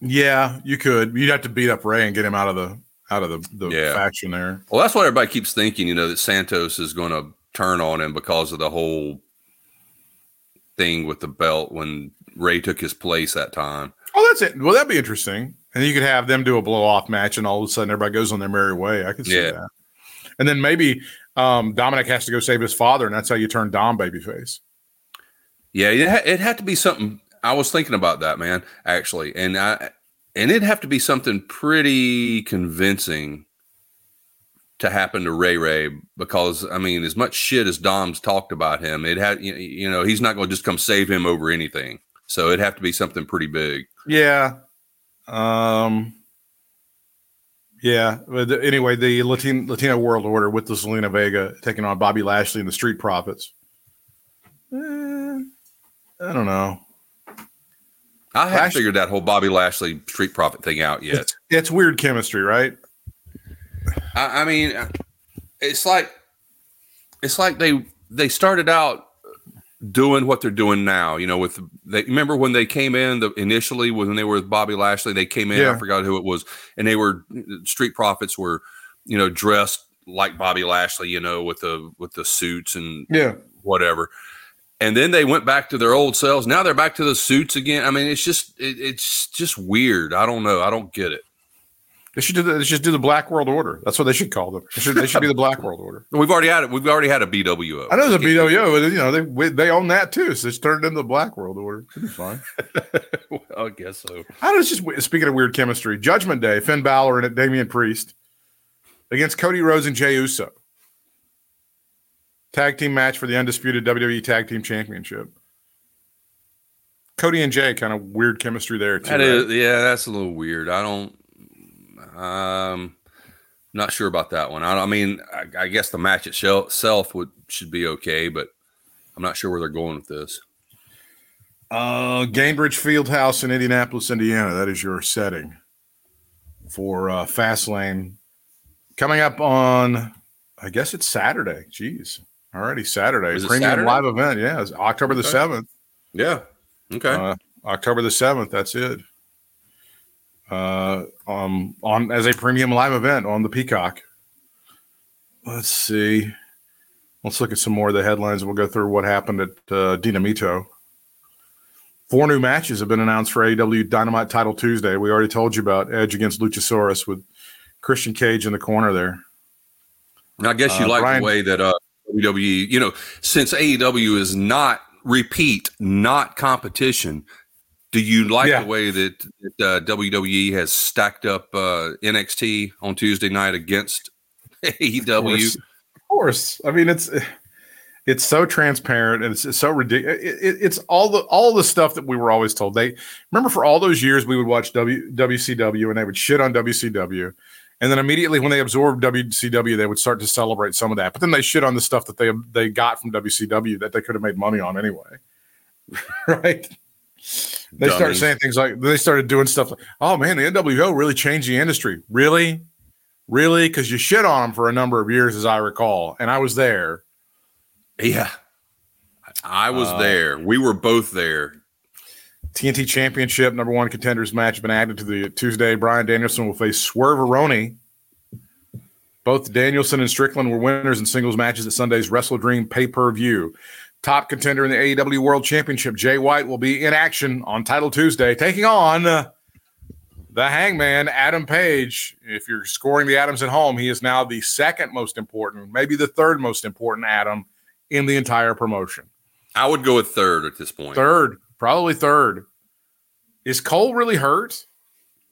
Yeah, you could. You'd have to beat up Ray and get him out of the out of the, the Yeah. faction there. Well, that's what everybody keeps thinking, you know, that Santos is going to turn on him because of the whole thing with the belt when Ray took his place that time. Oh, that's it. Well, that'd be interesting. And you could have them do a blow off match, and all of a sudden everybody goes on their merry way. I could see Yeah. that. And then maybe um, Dominic has to go save his father, and that's how you turn Dom babyface. Yeah, it, ha- it had to be something. I was thinking about that, man, actually, and I and it'd have to be something pretty convincing to happen to Ray Ray because I mean, as much shit as Dom's talked about him, it had you you know he's not going to just come save him over anything. So it'd have to be something pretty big. Yeah. Um. Yeah. But the- anyway, the Latino, Latino World Order with the Zelina Vega taking on Bobby Lashley and the Street Profits. Eh, I don't know. I haven't Lash- figured that whole Bobby Lashley Street Profit thing out yet. It's, it's weird chemistry, right? I, I mean, it's like it's like they they started out doing what they're doing now. You know, with they remember when they came in the initially when they were with Bobby Lashley, they came in. Yeah. I forgot who it was, and they were Street Profits were you know dressed like Bobby Lashley, you know, with the with the suits and Yeah. whatever. And then they went back to their old selves. Now they're back to the suits again. I mean, it's just it, it's just weird. I don't know. I don't get it. They should do the, they should do the Black World Order. That's what they should call them. They should, they should be the Black World Order. We've already had it. We've already had a BWO. I know there's a BWO, but you know they we- they own that too. So it's turned into the Black World Order. It'd be fine. I guess so. I. It's just speaking of weird chemistry. Judgment Day, Finn Balor and Damian Priest against Cody Rhodes and Jey Uso. Tag team match for the undisputed WWE Tag Team Championship. Cody and Jey, kind of weird chemistry there too. That right? is, yeah, that's a little weird. I don't, um, not sure about that one. I, I mean, I, I guess the match itself would should be okay, but I'm not sure where they're going with this. Uh, Gainbridge Fieldhouse in Indianapolis, Indiana. That is your setting for uh, Fastlane. Coming up on, I guess it's Saturday. Jeez. Already Saturday. Is Premium Saturday? live event. Yeah. It's October the Okay. 7th. Yeah. Okay. Uh, October the 7th. That's it. Uh, um, on as a premium live event on the Peacock. Let's see. Let's look at some more of the headlines we'll go through what happened at uh, Dinamito. Four new matches have been announced for AEW Dynamite Title Tuesday. We already told you about Edge against Luchasaurus with Christian Cage in the corner there. I guess you uh, like Bryant- the way that uh, WWE, you know, since AEW is not repeat, not competition. Do you like Yeah. the way that, that uh, WWE has stacked up uh, NXT on Tuesday night against E Of AEW? course. Of course. I mean, it's it's so transparent and it's, it's so ridiculous. It, it- it's all the all the stuff that we were always told. They remember for all those years we would watch w, WCW and they would shit on WCW, and then immediately when they absorbed WCW, they would start to celebrate some of that. But then they shit on the stuff that they they got from WCW that they could have made money on anyway. right? They started saying things like they started doing stuff like, "Oh man, the NWO really changed the industry." Really, really, because you shit on them for a number of years, as I recall, and I was there. Yeah. I was Uh, there. We were both there. TNT Championship number one contenders match has been added to the Tuesday. Bryan Danielson will face Swerve Aroni. Both Danielson and Strickland were winners in singles matches at Sunday's Wrestle Dream pay per view. Top contender in the AEW World Championship, Jay White, will be in action on Title Tuesday, taking on uh, the Hangman, Adam Page. If you're scoring the Adams at home, he is now the second most important, maybe the third most important Adam in the entire promotion. I would go with third at this point. Third, probably third. Is Cole really hurt?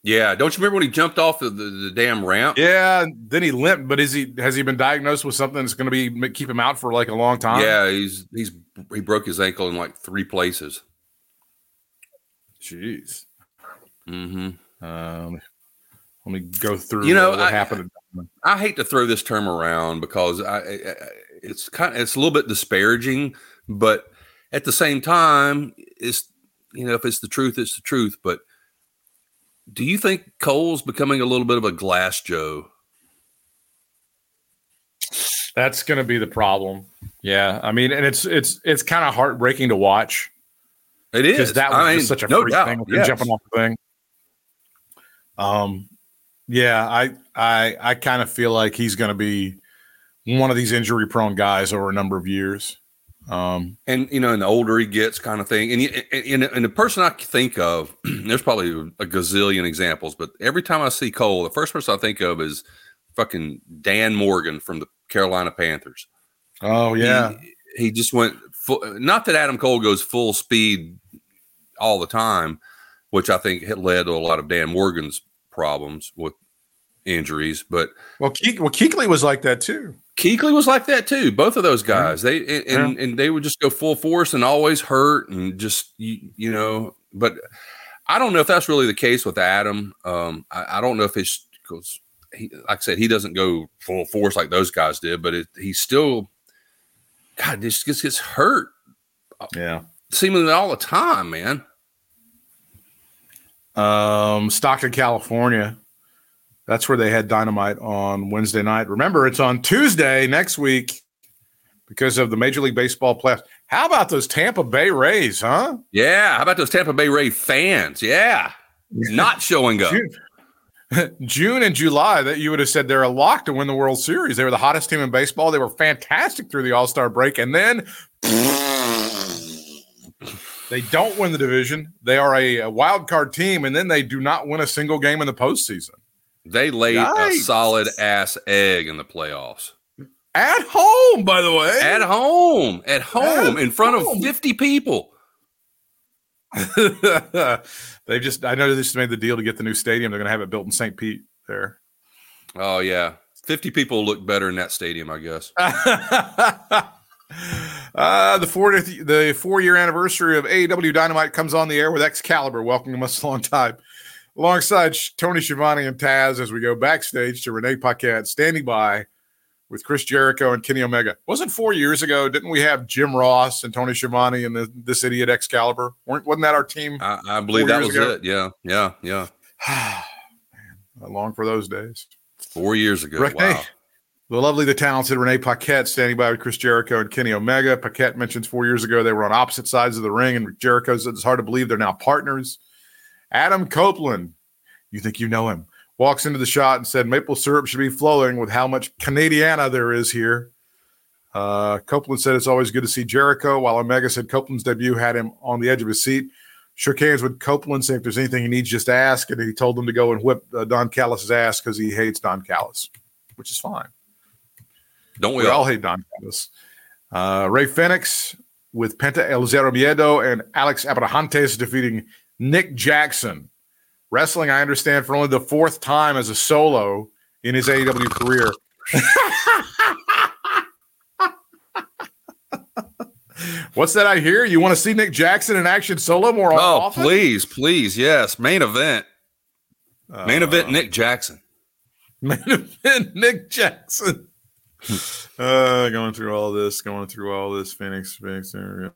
Yeah. Don't you remember when he jumped off the, the, the damn ramp? Yeah, then he limped, but is he has he been diagnosed with something that's going to be keep him out for like a long time? Yeah, he's he's he broke his ankle in like three places. Jeez. hmm Um, let me go through. You know, what I- happened. I hate to throw this term around because I, I it's kind of it's a little bit disparaging, but at the same time, it's you know if it's the truth, it's the truth. But do you think Cole's becoming a little bit of a glass Joe? That's going to be the problem. Yeah, I mean, and it's it's it's kind of heartbreaking to watch It is because that was I mean, just such a no freak doubt. thing yes. jumping off the thing. Um, yeah, I I I kind of feel like he's going to be one of these injury prone guys over a number of years. Um, and you know, and the older he gets, kind of thing. And you, and, and, and the person I think of, there's probably a gazillion examples, but every time I see Cole, the first person I think of is fucking Dan Morgan from the Carolina Panthers. oh yeah, he, he just went full. Not that Adam Cole goes full speed all the time, which I think had led to a lot of Dan Morgan's problems with injuries, but. well, Keek, well, Kuechly was like that too. Kuechly was like that too. Both of those guys, they and, and, and they would just go full force and always hurt and just you, you know. But I don't know if that's really the case with Adam. Um, I, I don't know if it's because he, like I said, he doesn't go full force like those guys did, but it, he still, God, just gets gets hurt Yeah. seemingly all the time, man. Um, Stockton, California. That's where they had dynamite on Wednesday night. Remember, it's on Tuesday next week because of the Major League Baseball playoffs. How about those Tampa Bay Rays, huh? Yeah, how about those Tampa Bay Ray fans? Yeah, not showing up. June, June and July that you would have said they're a lock to win the World Series. They were the hottest team in baseball. They were fantastic through the All Star break, and then they don't win the division. They are a, a wild card team, and then they do not win a single game in the postseason They laid Yikes. a solid ass egg in the playoffs. at home. By the way, At home, at home, At in front home. of 50 people. They've just I know they just made the deal to get the new stadium. They're going to have it built in St. Pete there. Oh, yeah. 50 people look better in that stadium, I guess. uh, the four the four year anniversary of AEW Dynamite comes on the air with Excalibur welcoming us a long time. Alongside Tony Schiavone and Taz as we go backstage to Renee Paquette standing by with Chris Jericho and Kenny Omega. Wasn't four years ago? Didn't we have Jim Ross and Tony Schiavone and the, this idiot Excalibur? Weren't, wasn't that our team? I, I believe that was ago? it. Yeah, yeah, yeah. Man, I long for those days. Four years ago. Renee, Wow. the lovely, the talented Renee Paquette standing by with Chris Jericho and Kenny Omega. Paquette mentions four years ago they were on opposite sides of the ring, and Jericho says it's hard to believe they're now partners. Adam Copeland, you think you know him, walks into the shot and said maple syrup should be flowing with how much Canadiana there is here. Uh, Copeland said it's always good to see Jericho, while Omega said Copeland's debut had him on the edge of his seat. Shook hands with Copeland, saying if there's anything he needs, just ask. And he told him to go and whip uh, Don Callis' ass because he hates Don Callis, which is fine. Don't we, We all all? hate Don Callis. Uh, Rey Fenix with Penta El Zero Miedo and Alex Abrahantes defeating Nick Jackson. Wrestling, I understand, for only the fourth time as a solo in his AEW career. What's that I hear? You want to see Nick Jackson in action solo more Oh, often? please, please. Yes. Main event. Main Uh, event, Nick Jackson. Main event, Nick Jackson. uh, going through all this, going through all this. Fenix, Fenix. uh,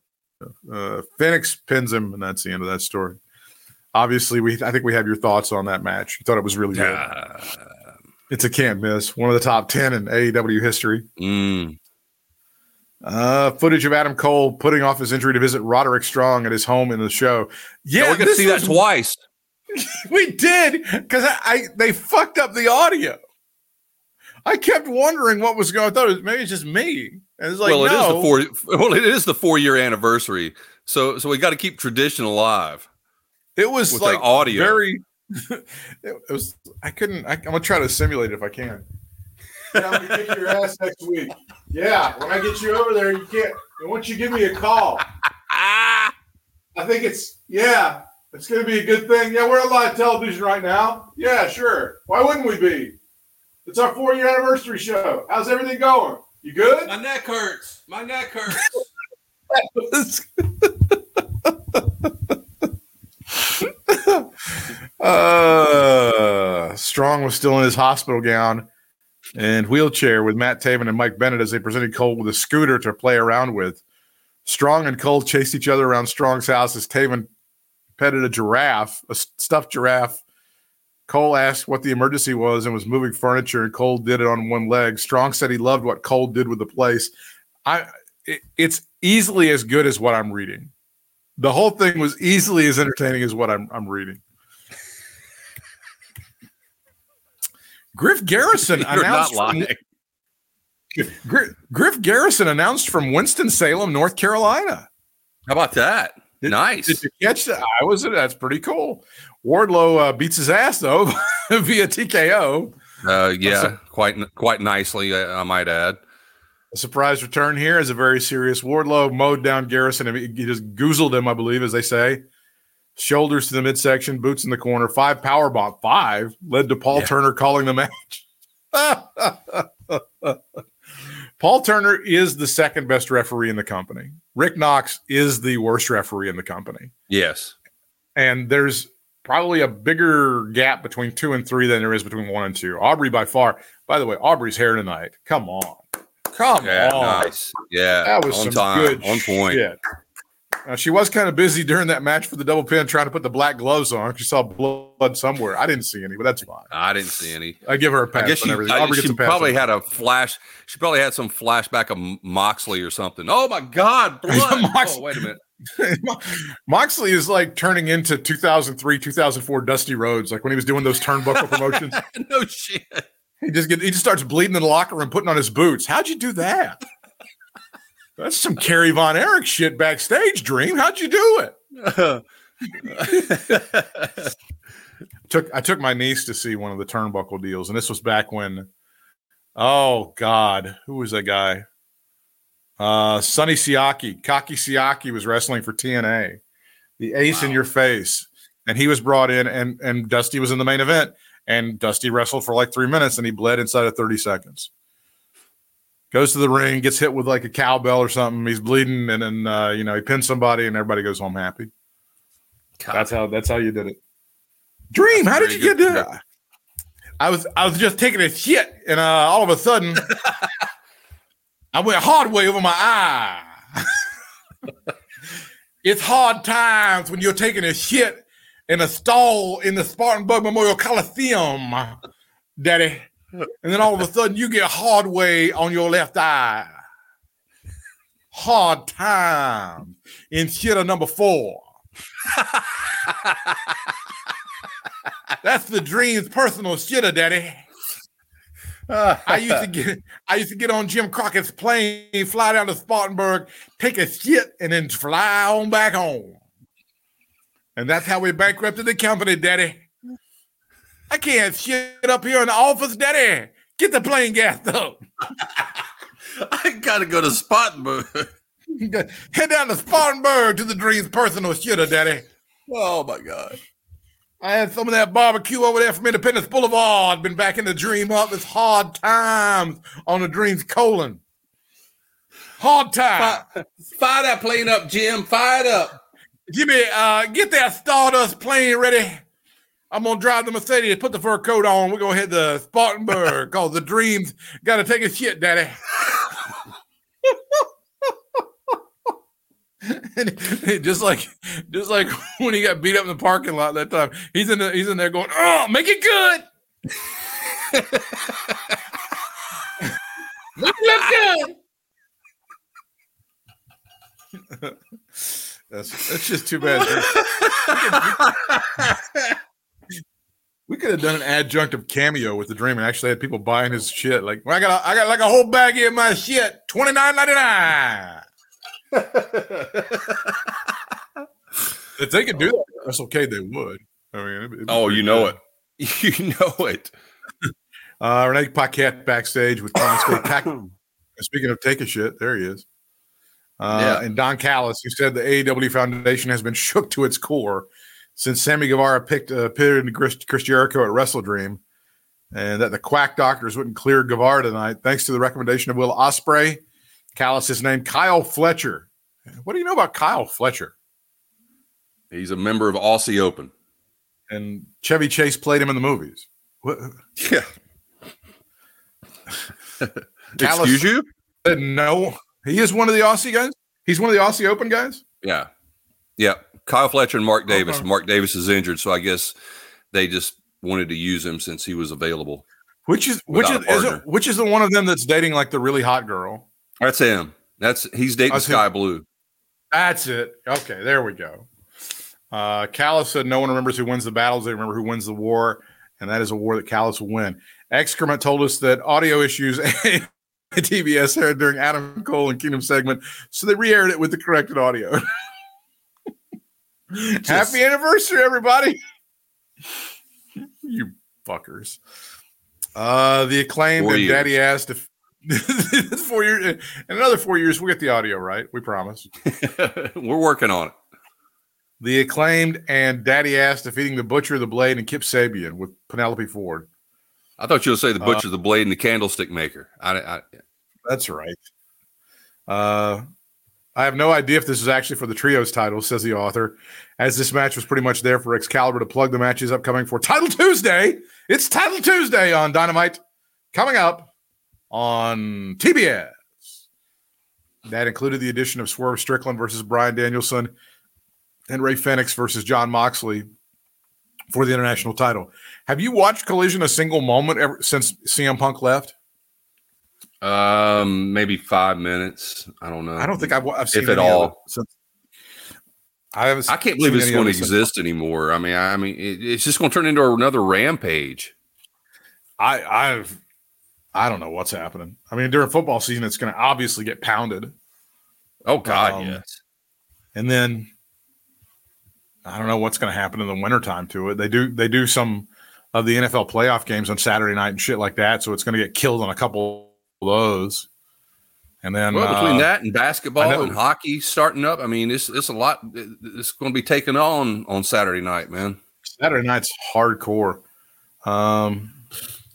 Uh, Fenix pins him, and that's the end of that story. Obviously, we I think we have your thoughts on that match. You thought it was really good. Uh, It's a can't miss. One of the top ten in AEW history. mm, Uh, footage of Adam Cole putting off his injury to visit Roderick Strong at his home in the show. Yeah, yeah, we're gonna see that twice. We did because I, I they fucked up the audio. I kept wondering what was going. On. I thought it was, maybe it's just me. And it's like, well, it is no. the four. Well, it is the four year anniversary. So, so we got to keep tradition alive. It was with like audio. very. it was. I couldn't. I, I'm gonna try to simulate it if I can. Yeah, I'm gonna kick your ass next week. Yeah, when I get you over there, you can't. And once you give me a call, Ah, I think it's yeah. It's gonna be a good thing. Yeah, we're on live television right now. Yeah, sure. Why wouldn't we be? It's our four year anniversary show. How's everything going? You good? my neck hurts. My neck hurts. uh, Strong was still in his hospital gown and wheelchair with Matt Taven and Mike Bennett as they presented Cole with a scooter to play around with. Strong and Cole chased each other around Strong's house as Taven petted a giraffe, a stuffed giraffe. Cole asked what the emergency was and was moving furniture, and Cole did it on one leg. Strong said he loved what Cole did with the place. I, it, it's easily as good as what I'm reading. The whole thing was easily as entertaining as what I'm, I'm reading. Griff Garrison announced from, lying. Griff Garrison announced from Winston Salem, North Carolina. How about that? Did- nice. Did you catch that? I was. That's pretty cool. Wardlow uh, beats his ass though via TKO. Uh, yeah, quite quite nicely, I might add. A surprise return here is a very serious. Wardlow mowed down Garrison he just goozled him, I believe, as they say. Shoulders to the midsection, boots in the corner. Five power bomb. Five led to Paul Yeah. Turner calling the match. Paul Turner is the second best referee in the company. Rick Knox is the worst referee in the company. Yes. and there's probably a bigger gap between two and three than there is between one and two. Aubrey by far. By the way, Aubrey's hair tonight. Come on, come Yeah. on. Nice. Yeah. That was on some time. good on point. shit. Now, she was kind of busy during that match for the double pin, trying to put the black gloves on. She saw blood somewhere. I didn't see any, but that's fine. I didn't see any. I give her a pass. I guess she. I, she gets a pass probably had a flash. She probably had some flashback of Moxley or something. Oh my God, blood! Mox- oh, wait a minute. Moxley is like turning into 2003, 2004 Dusty Rhodes, like when he was doing those turnbuckle promotions. no shit. He just get he just starts bleeding in the locker room, putting on his boots. How'd you do that? That's some Kerry Von Erich shit backstage, Dream. How'd you do it? Took I took my niece to see one of the turnbuckle deals, and this was back when oh God, who was that guy? Uh Sonny Siaki, Kaki Siaki was wrestling for TNA, the ace in your face. And he was brought in and and Dusty was in the main event. And Dusty wrestled for like three minutes and he bled inside of 30 seconds. Goes to the ring, gets hit with like a cowbell or something. He's bleeding, and then uh, you know he pins somebody, and everybody goes home happy. God. That's how that's how you did it. Dream, That's how did you get good- that? I was I was just taking a shit, and uh, all of a sudden, I went hard way over my eye. it's hard times when you're taking a shit in a stall in the Spartanburg Memorial Coliseum, Daddy. And then all of a sudden, you get hard way on your left eye. Hard time in shitter number four. That's the dream's personal shitter, Daddy. I used to get I used to get on Jim Crockett's plane, fly down to Spartanburg, take a shit, and then fly on back home. And that's how we bankrupted the company, Daddy. I can't shit up here in the office, Daddy. Get the plane gas up. I gotta go to Spartanburg. Head down to Spartanburg to the dream's personal shitter, Daddy. oh my God. I had some of that barbecue over there from Independence Boulevard. Been back in the dream up. It's hard times on the dream's colon. Hard time. Fire that plane up, Jim. Fire it up. Me uh get that Stardust plane ready. I'm gonna drive the Mercedes, put the fur coat on. We're gonna head to Spartanburg cause the dreams gotta take a shit, daddy. just like just like when he got beat up in the parking lot that time. He's in the, he's in there going, "Oh, make it good." make it look good. that's that's just too bad. We could have done an adjunctive cameo with the dream and actually had people buying his shit. Like, well, I got a, I got like a whole bag of my shit, twenty nine ninety nine. if they could do that, that's okay. They would. I mean, it'd be Oh, you know it. You know it. Uh, Renee Paquette backstage with Tom. Speaking of taking shit, there he is. Uh, Yeah. And Don Callis, who said the AEW Foundation has been shook to its core since Sammy Guevara picked uh, pitted Chris, Chris Jericho at Wrestle Dream, and that the quack doctors wouldn't clear Guevara tonight, thanks to the recommendation of Will Ospreay. Callis is named Kyle Fletcher. What do you know about Kyle Fletcher? He's a member of Aussie Open. And Chevy Chase played him in the movies. What? Yeah. Callis- Excuse you? No, he is one of the Aussie guys. He's one of the Aussie Open guys. Yeah. Yeah. Kyle Fletcher and Mark Davis. Okay. Mark Davis is injured, so I guess they just wanted to use him since he was available. Which is which is, is it, which is the one of them that's dating like the really hot girl? That's him. That's he's dating That's him. Skye Blue. That's it. Okay, there we go. Uh, Callis said no one remembers who wins the battles; they remember who wins the war, and that is a war that Callis will win. Excrement told us that audio issues TBS aired during Adam Cole and Kingdom segment, so they re-aired it with the corrected audio. Happy anniversary, everybody! you fuckers. Uh, the acclaimed and years. Daddy asked if four years in another four years we'll get the audio right. We promise. We're working on it. The acclaimed and Daddy Ass defeating the Butcher, of the Blade, and Kip Sabian with Penelope Ford. I thought you would say the Uh, butcher, the blade, and the candlestick maker. I, I That's right. Uh, I have no idea if this is actually for the trios title, says the author, as this match was pretty much there for Excalibur to plug the matches upcoming for Title Tuesday. It's Title Tuesday on Dynamite coming up on TBS. That included the addition of Swerve Strickland versus Bryan Danielson and Rey Fenix versus Jon Moxley for the international title. Have you watched Collision a single moment ever since CM Punk left? Um maybe five minutes. I don't know. I don't think I've, I've seen If at all. since. I haven't. I can't believe it's going to exist of it since- exists anymore. I mean, I, mean, it, it's just going to turn into another rampage. I I've I don't know what's happening. I mean, during football season, it's going to obviously get pounded, Oh God, Um, yes. and then I don't know what's going to happen in the wintertime to it. They do they do some of the NFL playoff games on Saturday night and shit like that, so it's going to get killed on a couple those. And then Well, between uh, that and basketball and hockey starting up, I mean, it's it's a lot. It's going to be taken on on Saturday night, man. Saturday night's hardcore. Um,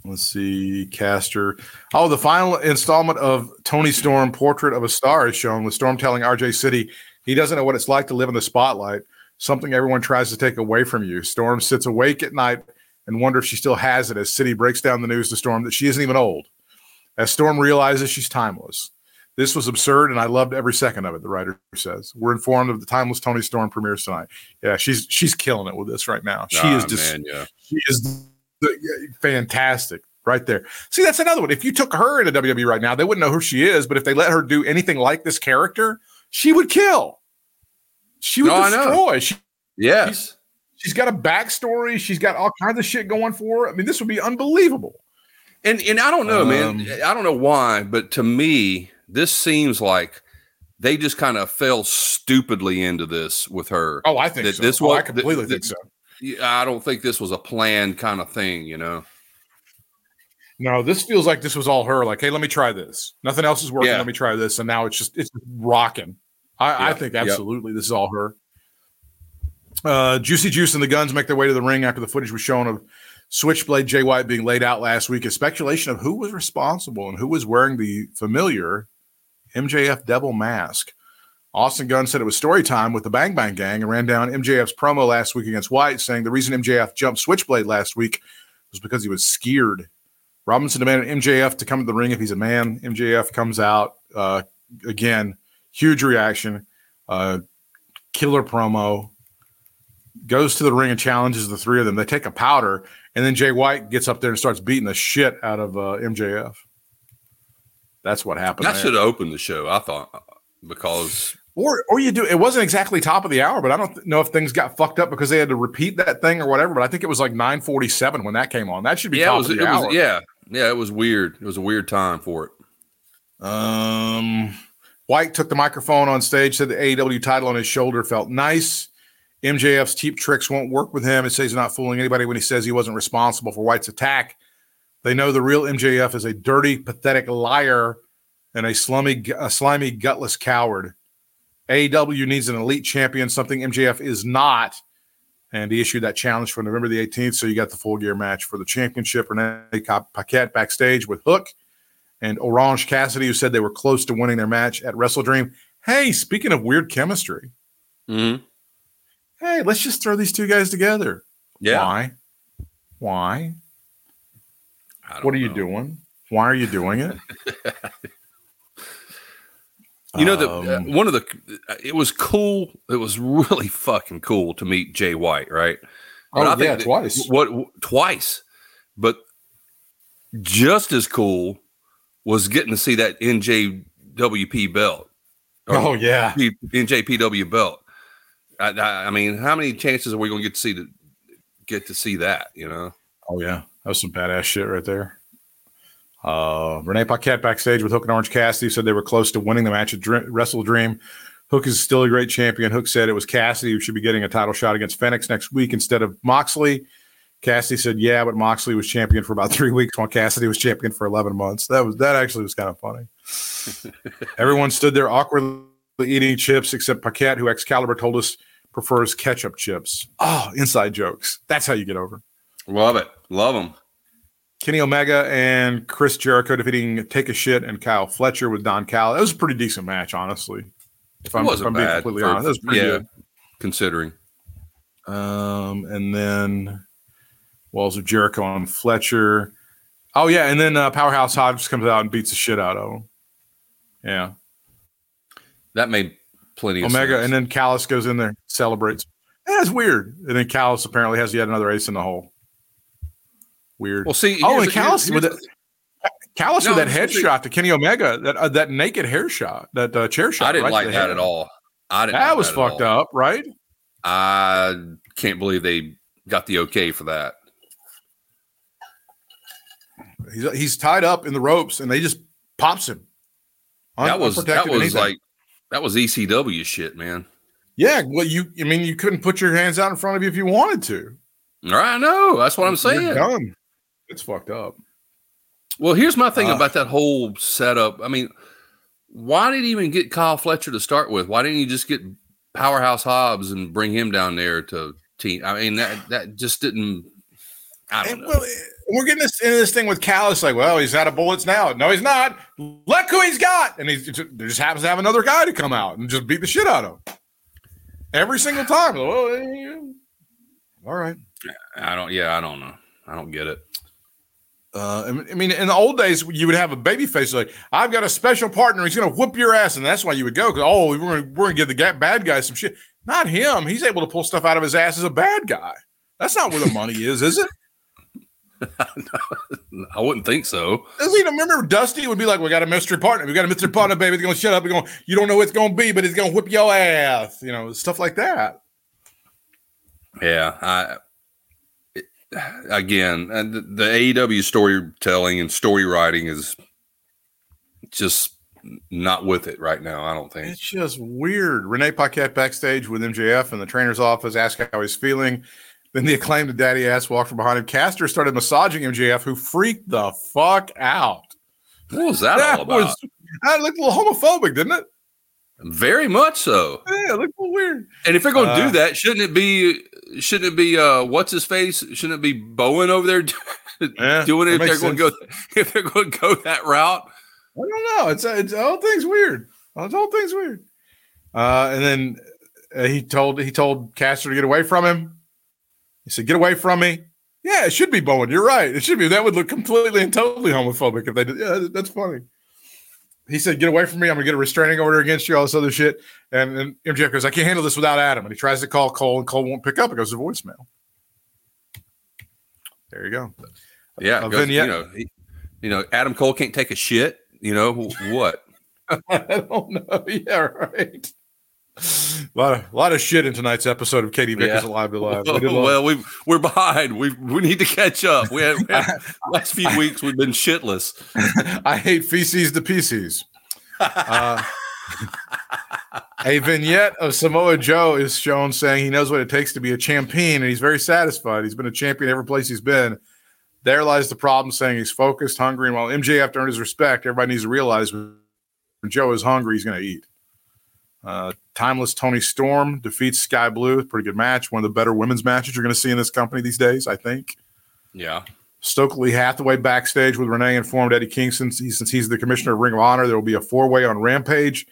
let's see, Caster. Oh, the final installment of Toni Storm Portrait of a Star is shown with Storm telling RJ City he doesn't know what it's like to live in the spotlight, something everyone tries to take away from you. Storm sits awake at night and wonders if she still has it as City breaks down the news to Storm that she isn't even old. As Storm realizes she's timeless. This was absurd, and I loved every second of it. The writer says, "We're informed of the timeless Toni Storm premieres tonight. Yeah, she's she's killing it with this right now. She Ah, is just man, yeah. she is fantastic right there. See, that's another one. If you took her into WWE right now, they wouldn't know who she is. But if they let her do anything like this character, she would kill. She would No, destroy. She, Yes. she's got a backstory. She's got all kinds of shit going for her. I mean, this would be unbelievable. And and I don't know, man. Um, I don't know why, but to me, this seems like they just kind of fell stupidly into this with her. Oh, I think That so. this Oh, I was- completely that- think so. I don't think this was a planned kind of thing, you know. No, this feels like this was all her. Like, hey, let me try this. Nothing else is working. Yeah. Let me try this. And now it's just it's rocking. I, I Yeah. think Yep. absolutely this is all her. Uh, Juicy Juice and the Guns make their way to the ring after the footage was shown of Switchblade Jay White being laid out last week. A speculation of who was responsible and who was wearing the familiar MJF devil mask. Austin Gunn said it was story time with the Bang Bang Gang and ran down MJF's promo last week against White, saying the reason MJF jumped Switchblade last week was because he was scared. Robinson demanded MJF to come to the ring if he's a man. MJF comes out uh, again, huge reaction. Uh, killer promo. Goes to the ring and challenges the three of them. They take a powder, and then Jay White gets up there and starts beating the shit out of uh, MJF. That's what happened. That should have opened the show, I thought, because Or or you do it wasn't exactly top of the hour, but I don't know if things got fucked up because they had to repeat that thing or whatever. But I think it was like nine forty seven when that came on. That should be yeah, top it was, of it the hour. was yeah, yeah, it was weird. It was a weird time for it. Um, White took the microphone on stage, said the AEW title on his shoulder felt nice. MJF's cheap tricks won't work with him. It says he's not fooling anybody when he says he wasn't responsible for White's attack. They know the real MJF is a dirty, pathetic liar and a slimy, a slimy, gutless coward. AEW needs an elite champion, something MJF is not. And he issued that challenge for November the 18th. So you got the full gear match for the championship. Renee Paquette backstage with Hook and Orange Cassidy, who said they were close to winning their match at Wrestle Dream. Hey, speaking of weird chemistry, Mm-hmm. Hey, let's just throw these two guys together. Yeah, Why? Why? I don't What are you doing? Why are you doing it? You know, the uh, Um, one of the it was cool. It was really fucking cool to meet Jay White, right? Oh, I yeah, that- twice. What twice? But just as cool was getting to see that NJWP belt. Oh yeah, NJPW belt. I, I, mean, how many chances are we going to get to see to get to see that? You know, oh yeah, that was some badass shit right there. Uh, Renee Paquette backstage with Hook and Orange Cassidy said they were close to winning the match at Dr- Wrestle Dream. Hook is still a great champion. Hook said it was Cassidy who should be getting a title shot against Fenix next week instead of Moxley. Cassidy said, "Yeah, but Moxley was champion for about three weeks, while Cassidy was champion for eleven months." That was that actually was kind of funny. Everyone stood there awkwardly eating chips except Paquette, who Excalibur told us prefers ketchup chips. Oh, inside jokes. That's how you get over. love it, love them. Kenny Omega and Chris Jericho defeating Take a Shit and Kyle Fletcher with Don Cal. That was a pretty decent match, honestly. If I'm, It if I'm being completely for- honest, that was pretty yeah, good. considering. Um, and then Walls of Jericho on Fletcher. Oh yeah, and then uh, Powerhouse Hobbs comes out and beats the shit out of him. Yeah, That made plenty of Omega, and then Callis goes in there, celebrates. That's weird. And then Callis apparently has yet another ace in the hole. Weird. well, see, oh, and here's- with that. Callis No, with that I was gonna headshot to Kenny Omega, that uh, that naked hair shot, that uh, chair shot. I didn't right like that at all. I didn't. That like was at fucked all. up, right? I can't believe they got the okay for that. He's he's tied up in the ropes, and they just pops him. Un- that was that was anything. like that was ECW shit, man. yeah. Well, you I mean you couldn't put your hands out in front of you if you wanted to. All right, I know. That's what I'm saying. done. It's fucked up. Well, here's my thing Uh, about that whole setup. I mean, why did he even get Kyle Fletcher to start with? Why didn't you just get Powerhouse Hobbs and bring him down there to team? I mean, that that just didn't. I don't And, know. well, eh, we're getting this into this thing with Callis, like, well, he's out of bullets now. No, he's not. Look who he's got, and he just, just happens to have another guy to come out and just beat the shit out of him every single time. Well, eh, all right. I don't. Yeah, I don't know. I don't get it. Uh, I mean, in the old days, you would have a baby face like, "I've got a special partner. He's going to whoop your ass," and that's why you would go. Because oh, we're going we're to give the bad guy some shit. Not him. He's able to pull stuff out of his ass as a bad guy. That's not where the money is, is it? I wouldn't think so. Does he remember Dusty would be like, "We got a mystery partner. We got a mystery partner, baby. Going to shut up. He's going. You don't know what it's going to be, but he's going to whip your ass. You know, stuff like that. Yeah, I it- again, and the, the AEW storytelling and story writing is just not with it right now. I don't think. It's just weird. Renee Paquette backstage with MJF in the trainer's office, asked how he's feeling. Then the acclaimed daddy ass walked from behind him. Caster started massaging MJF, who freaked the fuck out. What was that, all about? was that looked a little homophobic, didn't it? Very much so. Yeah, it looked a little weird. And if they're going to Uh, do that, shouldn't it be? Shouldn't it be? Uh, what's his face? Shouldn't it be Bowen over there Yeah, doing it? If they're to go, if they're going to go that route, I don't know. It's it's whole thing's weird. The whole thing's weird. Uh, and then uh, he told he told Caster to get away from him. He said, "Get away from me." Yeah, it should be Bowen. You're right. It should be. That would look completely and totally homophobic if they did. Yeah, that's funny. he said, "Get away from me! I'm gonna get a restraining order against you." All this other shit. And then MJF goes, "I can't handle this without Adam." And he tries to call Cole, and Cole won't pick up. It goes to voicemail. There you go. Yeah, goes- vignette. you know, he, you know, Adam Cole can't take a shit. You know what? I don't know. Yeah, right. A lot of, lot of shit in tonight's episode of Katie Vickers Yeah. Alive to Live. We well, we we're behind. We we need to catch up. We had, we had- last few weeks we've been shitless. I hate feces to pieces. Uh, a vignette of Samoa Joe is shown saying he knows what it takes to be a champion, and he's very satisfied. He's been a champion every place he's been. There lies the problem, saying he's focused, hungry, and while MJ MJF to earn his respect, everybody needs to realize when Joe is hungry, he's going to eat. Uh, timeless Toni Storm defeats Skye Blue. Pretty good match. One of the better women's matches you're going to see in this company these days, I think. Yeah, Stokely Hathaway backstage with Renee informed Eddie Kingston since he's the commissioner of Ring of Honor, there will be a four way on Rampage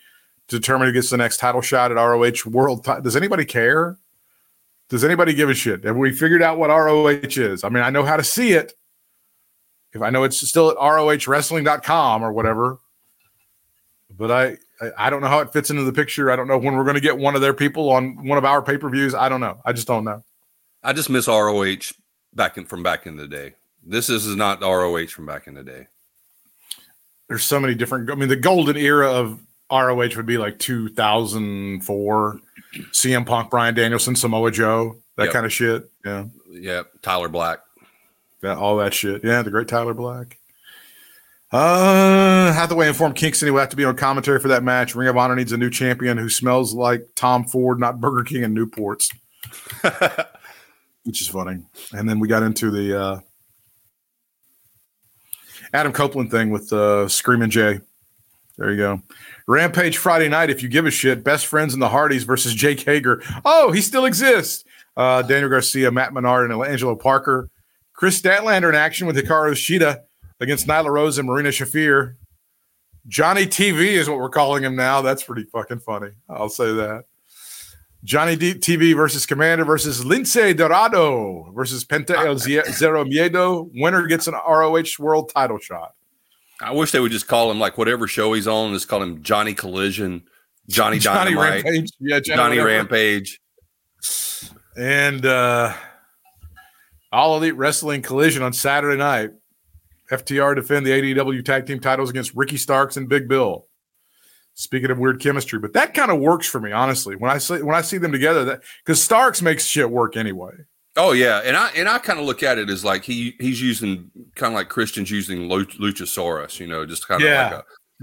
to determine who gets the next title shot at ROH World. Ti- Does anybody care? Does anybody give a shit? Have we figured out what ROH is? I mean, I know how to see it. If I know it's still at ROHWrestling.com or whatever, but I, I don't know how it fits into the picture. I don't know when we're going to get one of their people on one of our pay per views. I don't know. I just don't know. I just miss ROH back in from back in the day. This is not ROH from back in the day. there's so many different. I mean, the golden era of ROH would be like 2004, CM Punk, Bryan Danielson, Samoa Joe, that Yep. kind of shit. Yeah, Yeah, Tyler Black. that all that shit. Yeah, the great Tyler Black. Uh, Hathaway informed Kingston he will have to be on commentary for that match. Ring of Honor needs a new champion who smells like Tom Ford, not Burger King and Newports, which is funny. And then we got into the uh, Adam Copeland thing with uh, Screaming Jay. There you go. Rampage Friday night. If you give a shit, best friends in the Hardys versus Jake Hager. Oh, he still exists. Uh, Daniel Garcia, Matt Menard, and Angelo Parker. Kris Statlander in action with Hikaru Shida against Nyla Rose and Marina Shafir. Johnny TV is what we're calling him now. That's pretty fucking funny. I'll say that. Johnny D- TV versus Komander versus Lince Dorado versus Penta El Zie- Zero Miedo. Winner gets an ROH World Title shot. I wish they would just call him like whatever show he's on. Just call him Johnny Collision, Johnny, Johnny Dynamite, Rampage. Yeah, Johnny whatever. Rampage. And uh, All Elite Wrestling Collision on Saturday night. FTR defend the AEW tag team titles against Ricky Starks and Big Bill. Speaking of weird chemistry, but that kind of works for me, honestly. When I see when I see them together, that because Starks makes shit work anyway. Oh yeah, and I and I kind of look at it as like he he's using kind of like Christian's using Luchasaurus, you know, just kind of Yeah. like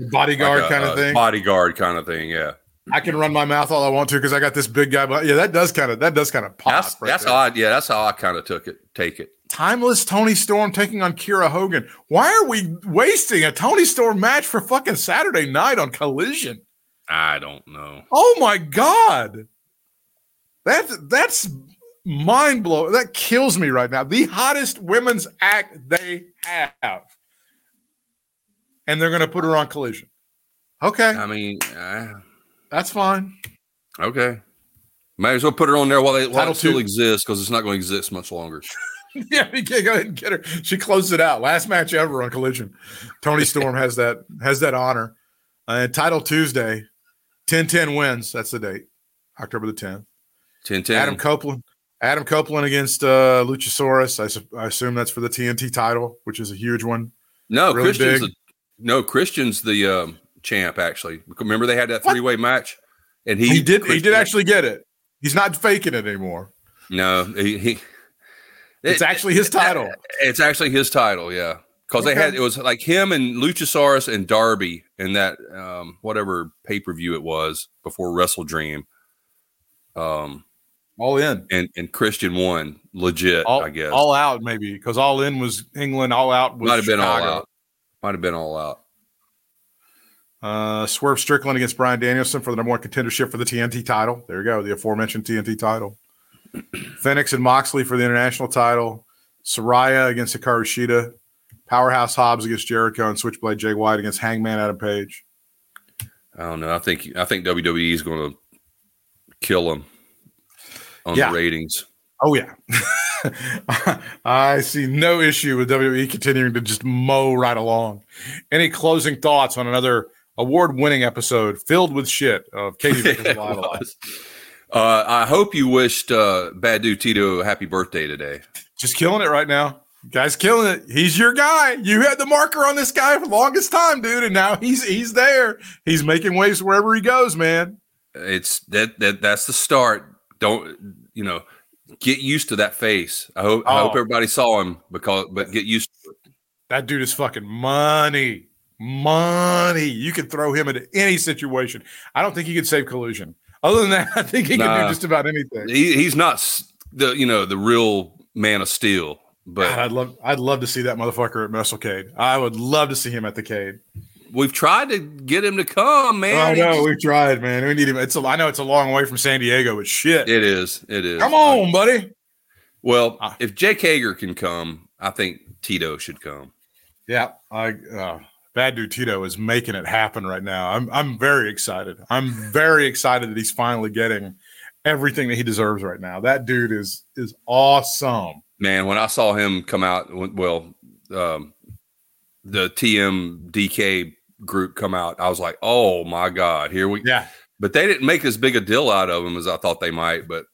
a Bodyguard like a- kind of thing. bodyguard kind of thing. Yeah, I can run my mouth all I want to because I got this big guy. But yeah, that does kind of that does kind of pop. that's right that's how I yeah that's how I kind of took it take it. Timeless Toni Storm taking on Kiera Hogan. Why are we wasting a Toni Storm match for fucking Saturday night on Collision? I don't know. Oh my god. That's that's mind blowing. That kills me right now. The hottest women's act they have. And they're gonna put her on collision. Okay, I mean, uh, that's fine. okay, might as well put her on there while, they, while it still exists because it's not going to exist much longer. yeah, we can't go ahead and get her. She closed it out. Last match ever on Collision. Toni Storm has that has that honor. Uh, title Tuesday, 10-10 wins. That's the date. October the 10th. 10 10. Adam Copeland. Adam Copeland against uh, Luchasaurus. I, su- I assume that's for the TNT title, which is a huge one. no, really Christian's the, no Christian's the um, champ. Actually, remember they had that three way match, and he, He, did. He did actually get it. He's not faking it anymore. No, he, he It's it- actually his title. It's actually his title, yeah. Because they had it was like him and Luchasaurus and Darby in that um, whatever pay per view it was before Wrestle Dream. Um, All in. and and Christian won legit, All, I guess. all out maybe because all in was England. All out was Might have been all out. Might have been all out. Uh, Swerve Strickland against Bryan Danielson for the number one contendership for the TNT title. There you go, the aforementioned TNT title. Fenix and Moxley for the international title. Saraya against Hikaru Shida. Powerhouse Hobbs against Jericho and Switchblade Jay White against Hangman Adam Page. I don't know. I think I think WWE is going to kill him on Yeah. the ratings. Oh yeah, I see no issue with WWE continuing to just mow right along. Any closing thoughts on another award-winning episode filled with shit of Katie Vickers It Live. Alive. was. Uh, I hope you wished uh, Bad Dude Tito a happy birthday today. Just killing it right now. Guy's killing it. He's your guy. You had the marker on this guy for the longest time, dude, and now he's he's there. He's making waves wherever he goes, man. It's that that that's the start. Don't you know? Get used to that face. I hope I hope Oh. everybody saw him because, but get used to it. That dude is fucking money. Money. You can throw him into any situation. I don't think he could save Collision. Other than that, I think he can do just about anything. He, he's not the you know the real man of steel, God, but I'd love I'd love to see that motherfucker at Musclecade. I would love to see him at the Cade. we've tried to get him to come, man. oh He no, just- we've tried, man. We need him. It's a, I know it's a long way from San Diego, but shit. it is. It is. Come on, buddy. Well, Ah. if Jake Hager can come, I think Tito should come. Yeah, I uh, Bad Dude Tito is making it happen right now. I'm I'm very excited. I'm very excited that he's finally getting everything that he deserves right now. That dude is is awesome. Man, when I saw him come out, well, um, the TMDK group come out, I was like, oh my God, here we Yeah, But they didn't make as big a deal out of him as I thought they might. But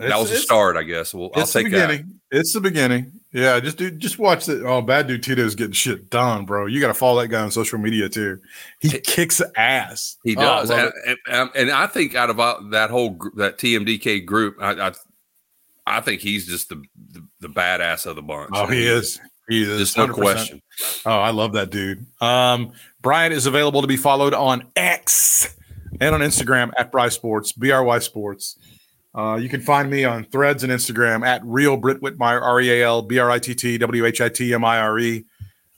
that was a start, I guess. Well, I'll It's take that. Beginning. It's the beginning. Yeah, just do just watch the oh bad dude Tito's getting shit done, bro. You gotta follow that guy on social media too. He He- kicks ass. He Oh, does, love and, and, um, and I think out of all, that whole gr- that TMDK group, I, I I think he's just the, the the badass of the bunch. Oh, he is. He is. There's no 100%. question. Oh, I love that dude. Um, Brian is available to be followed on X and on Instagram at Bry Sports, B R Y Sports. Uh, you can find me on threads and Instagram at real Britt Whitmire, R E A L B R I T T W H I T M I R E.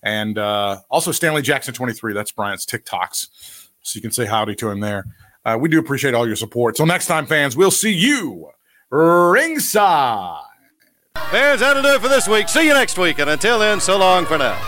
And uh, also Stanley Jackson 23. That's Brian's TikToks. So you can say howdy to him there. Uh, we do appreciate all your support. So next time, fans, we'll see you ringside. Fans, that'll do it for this week. See you next week. And until then, so long for now.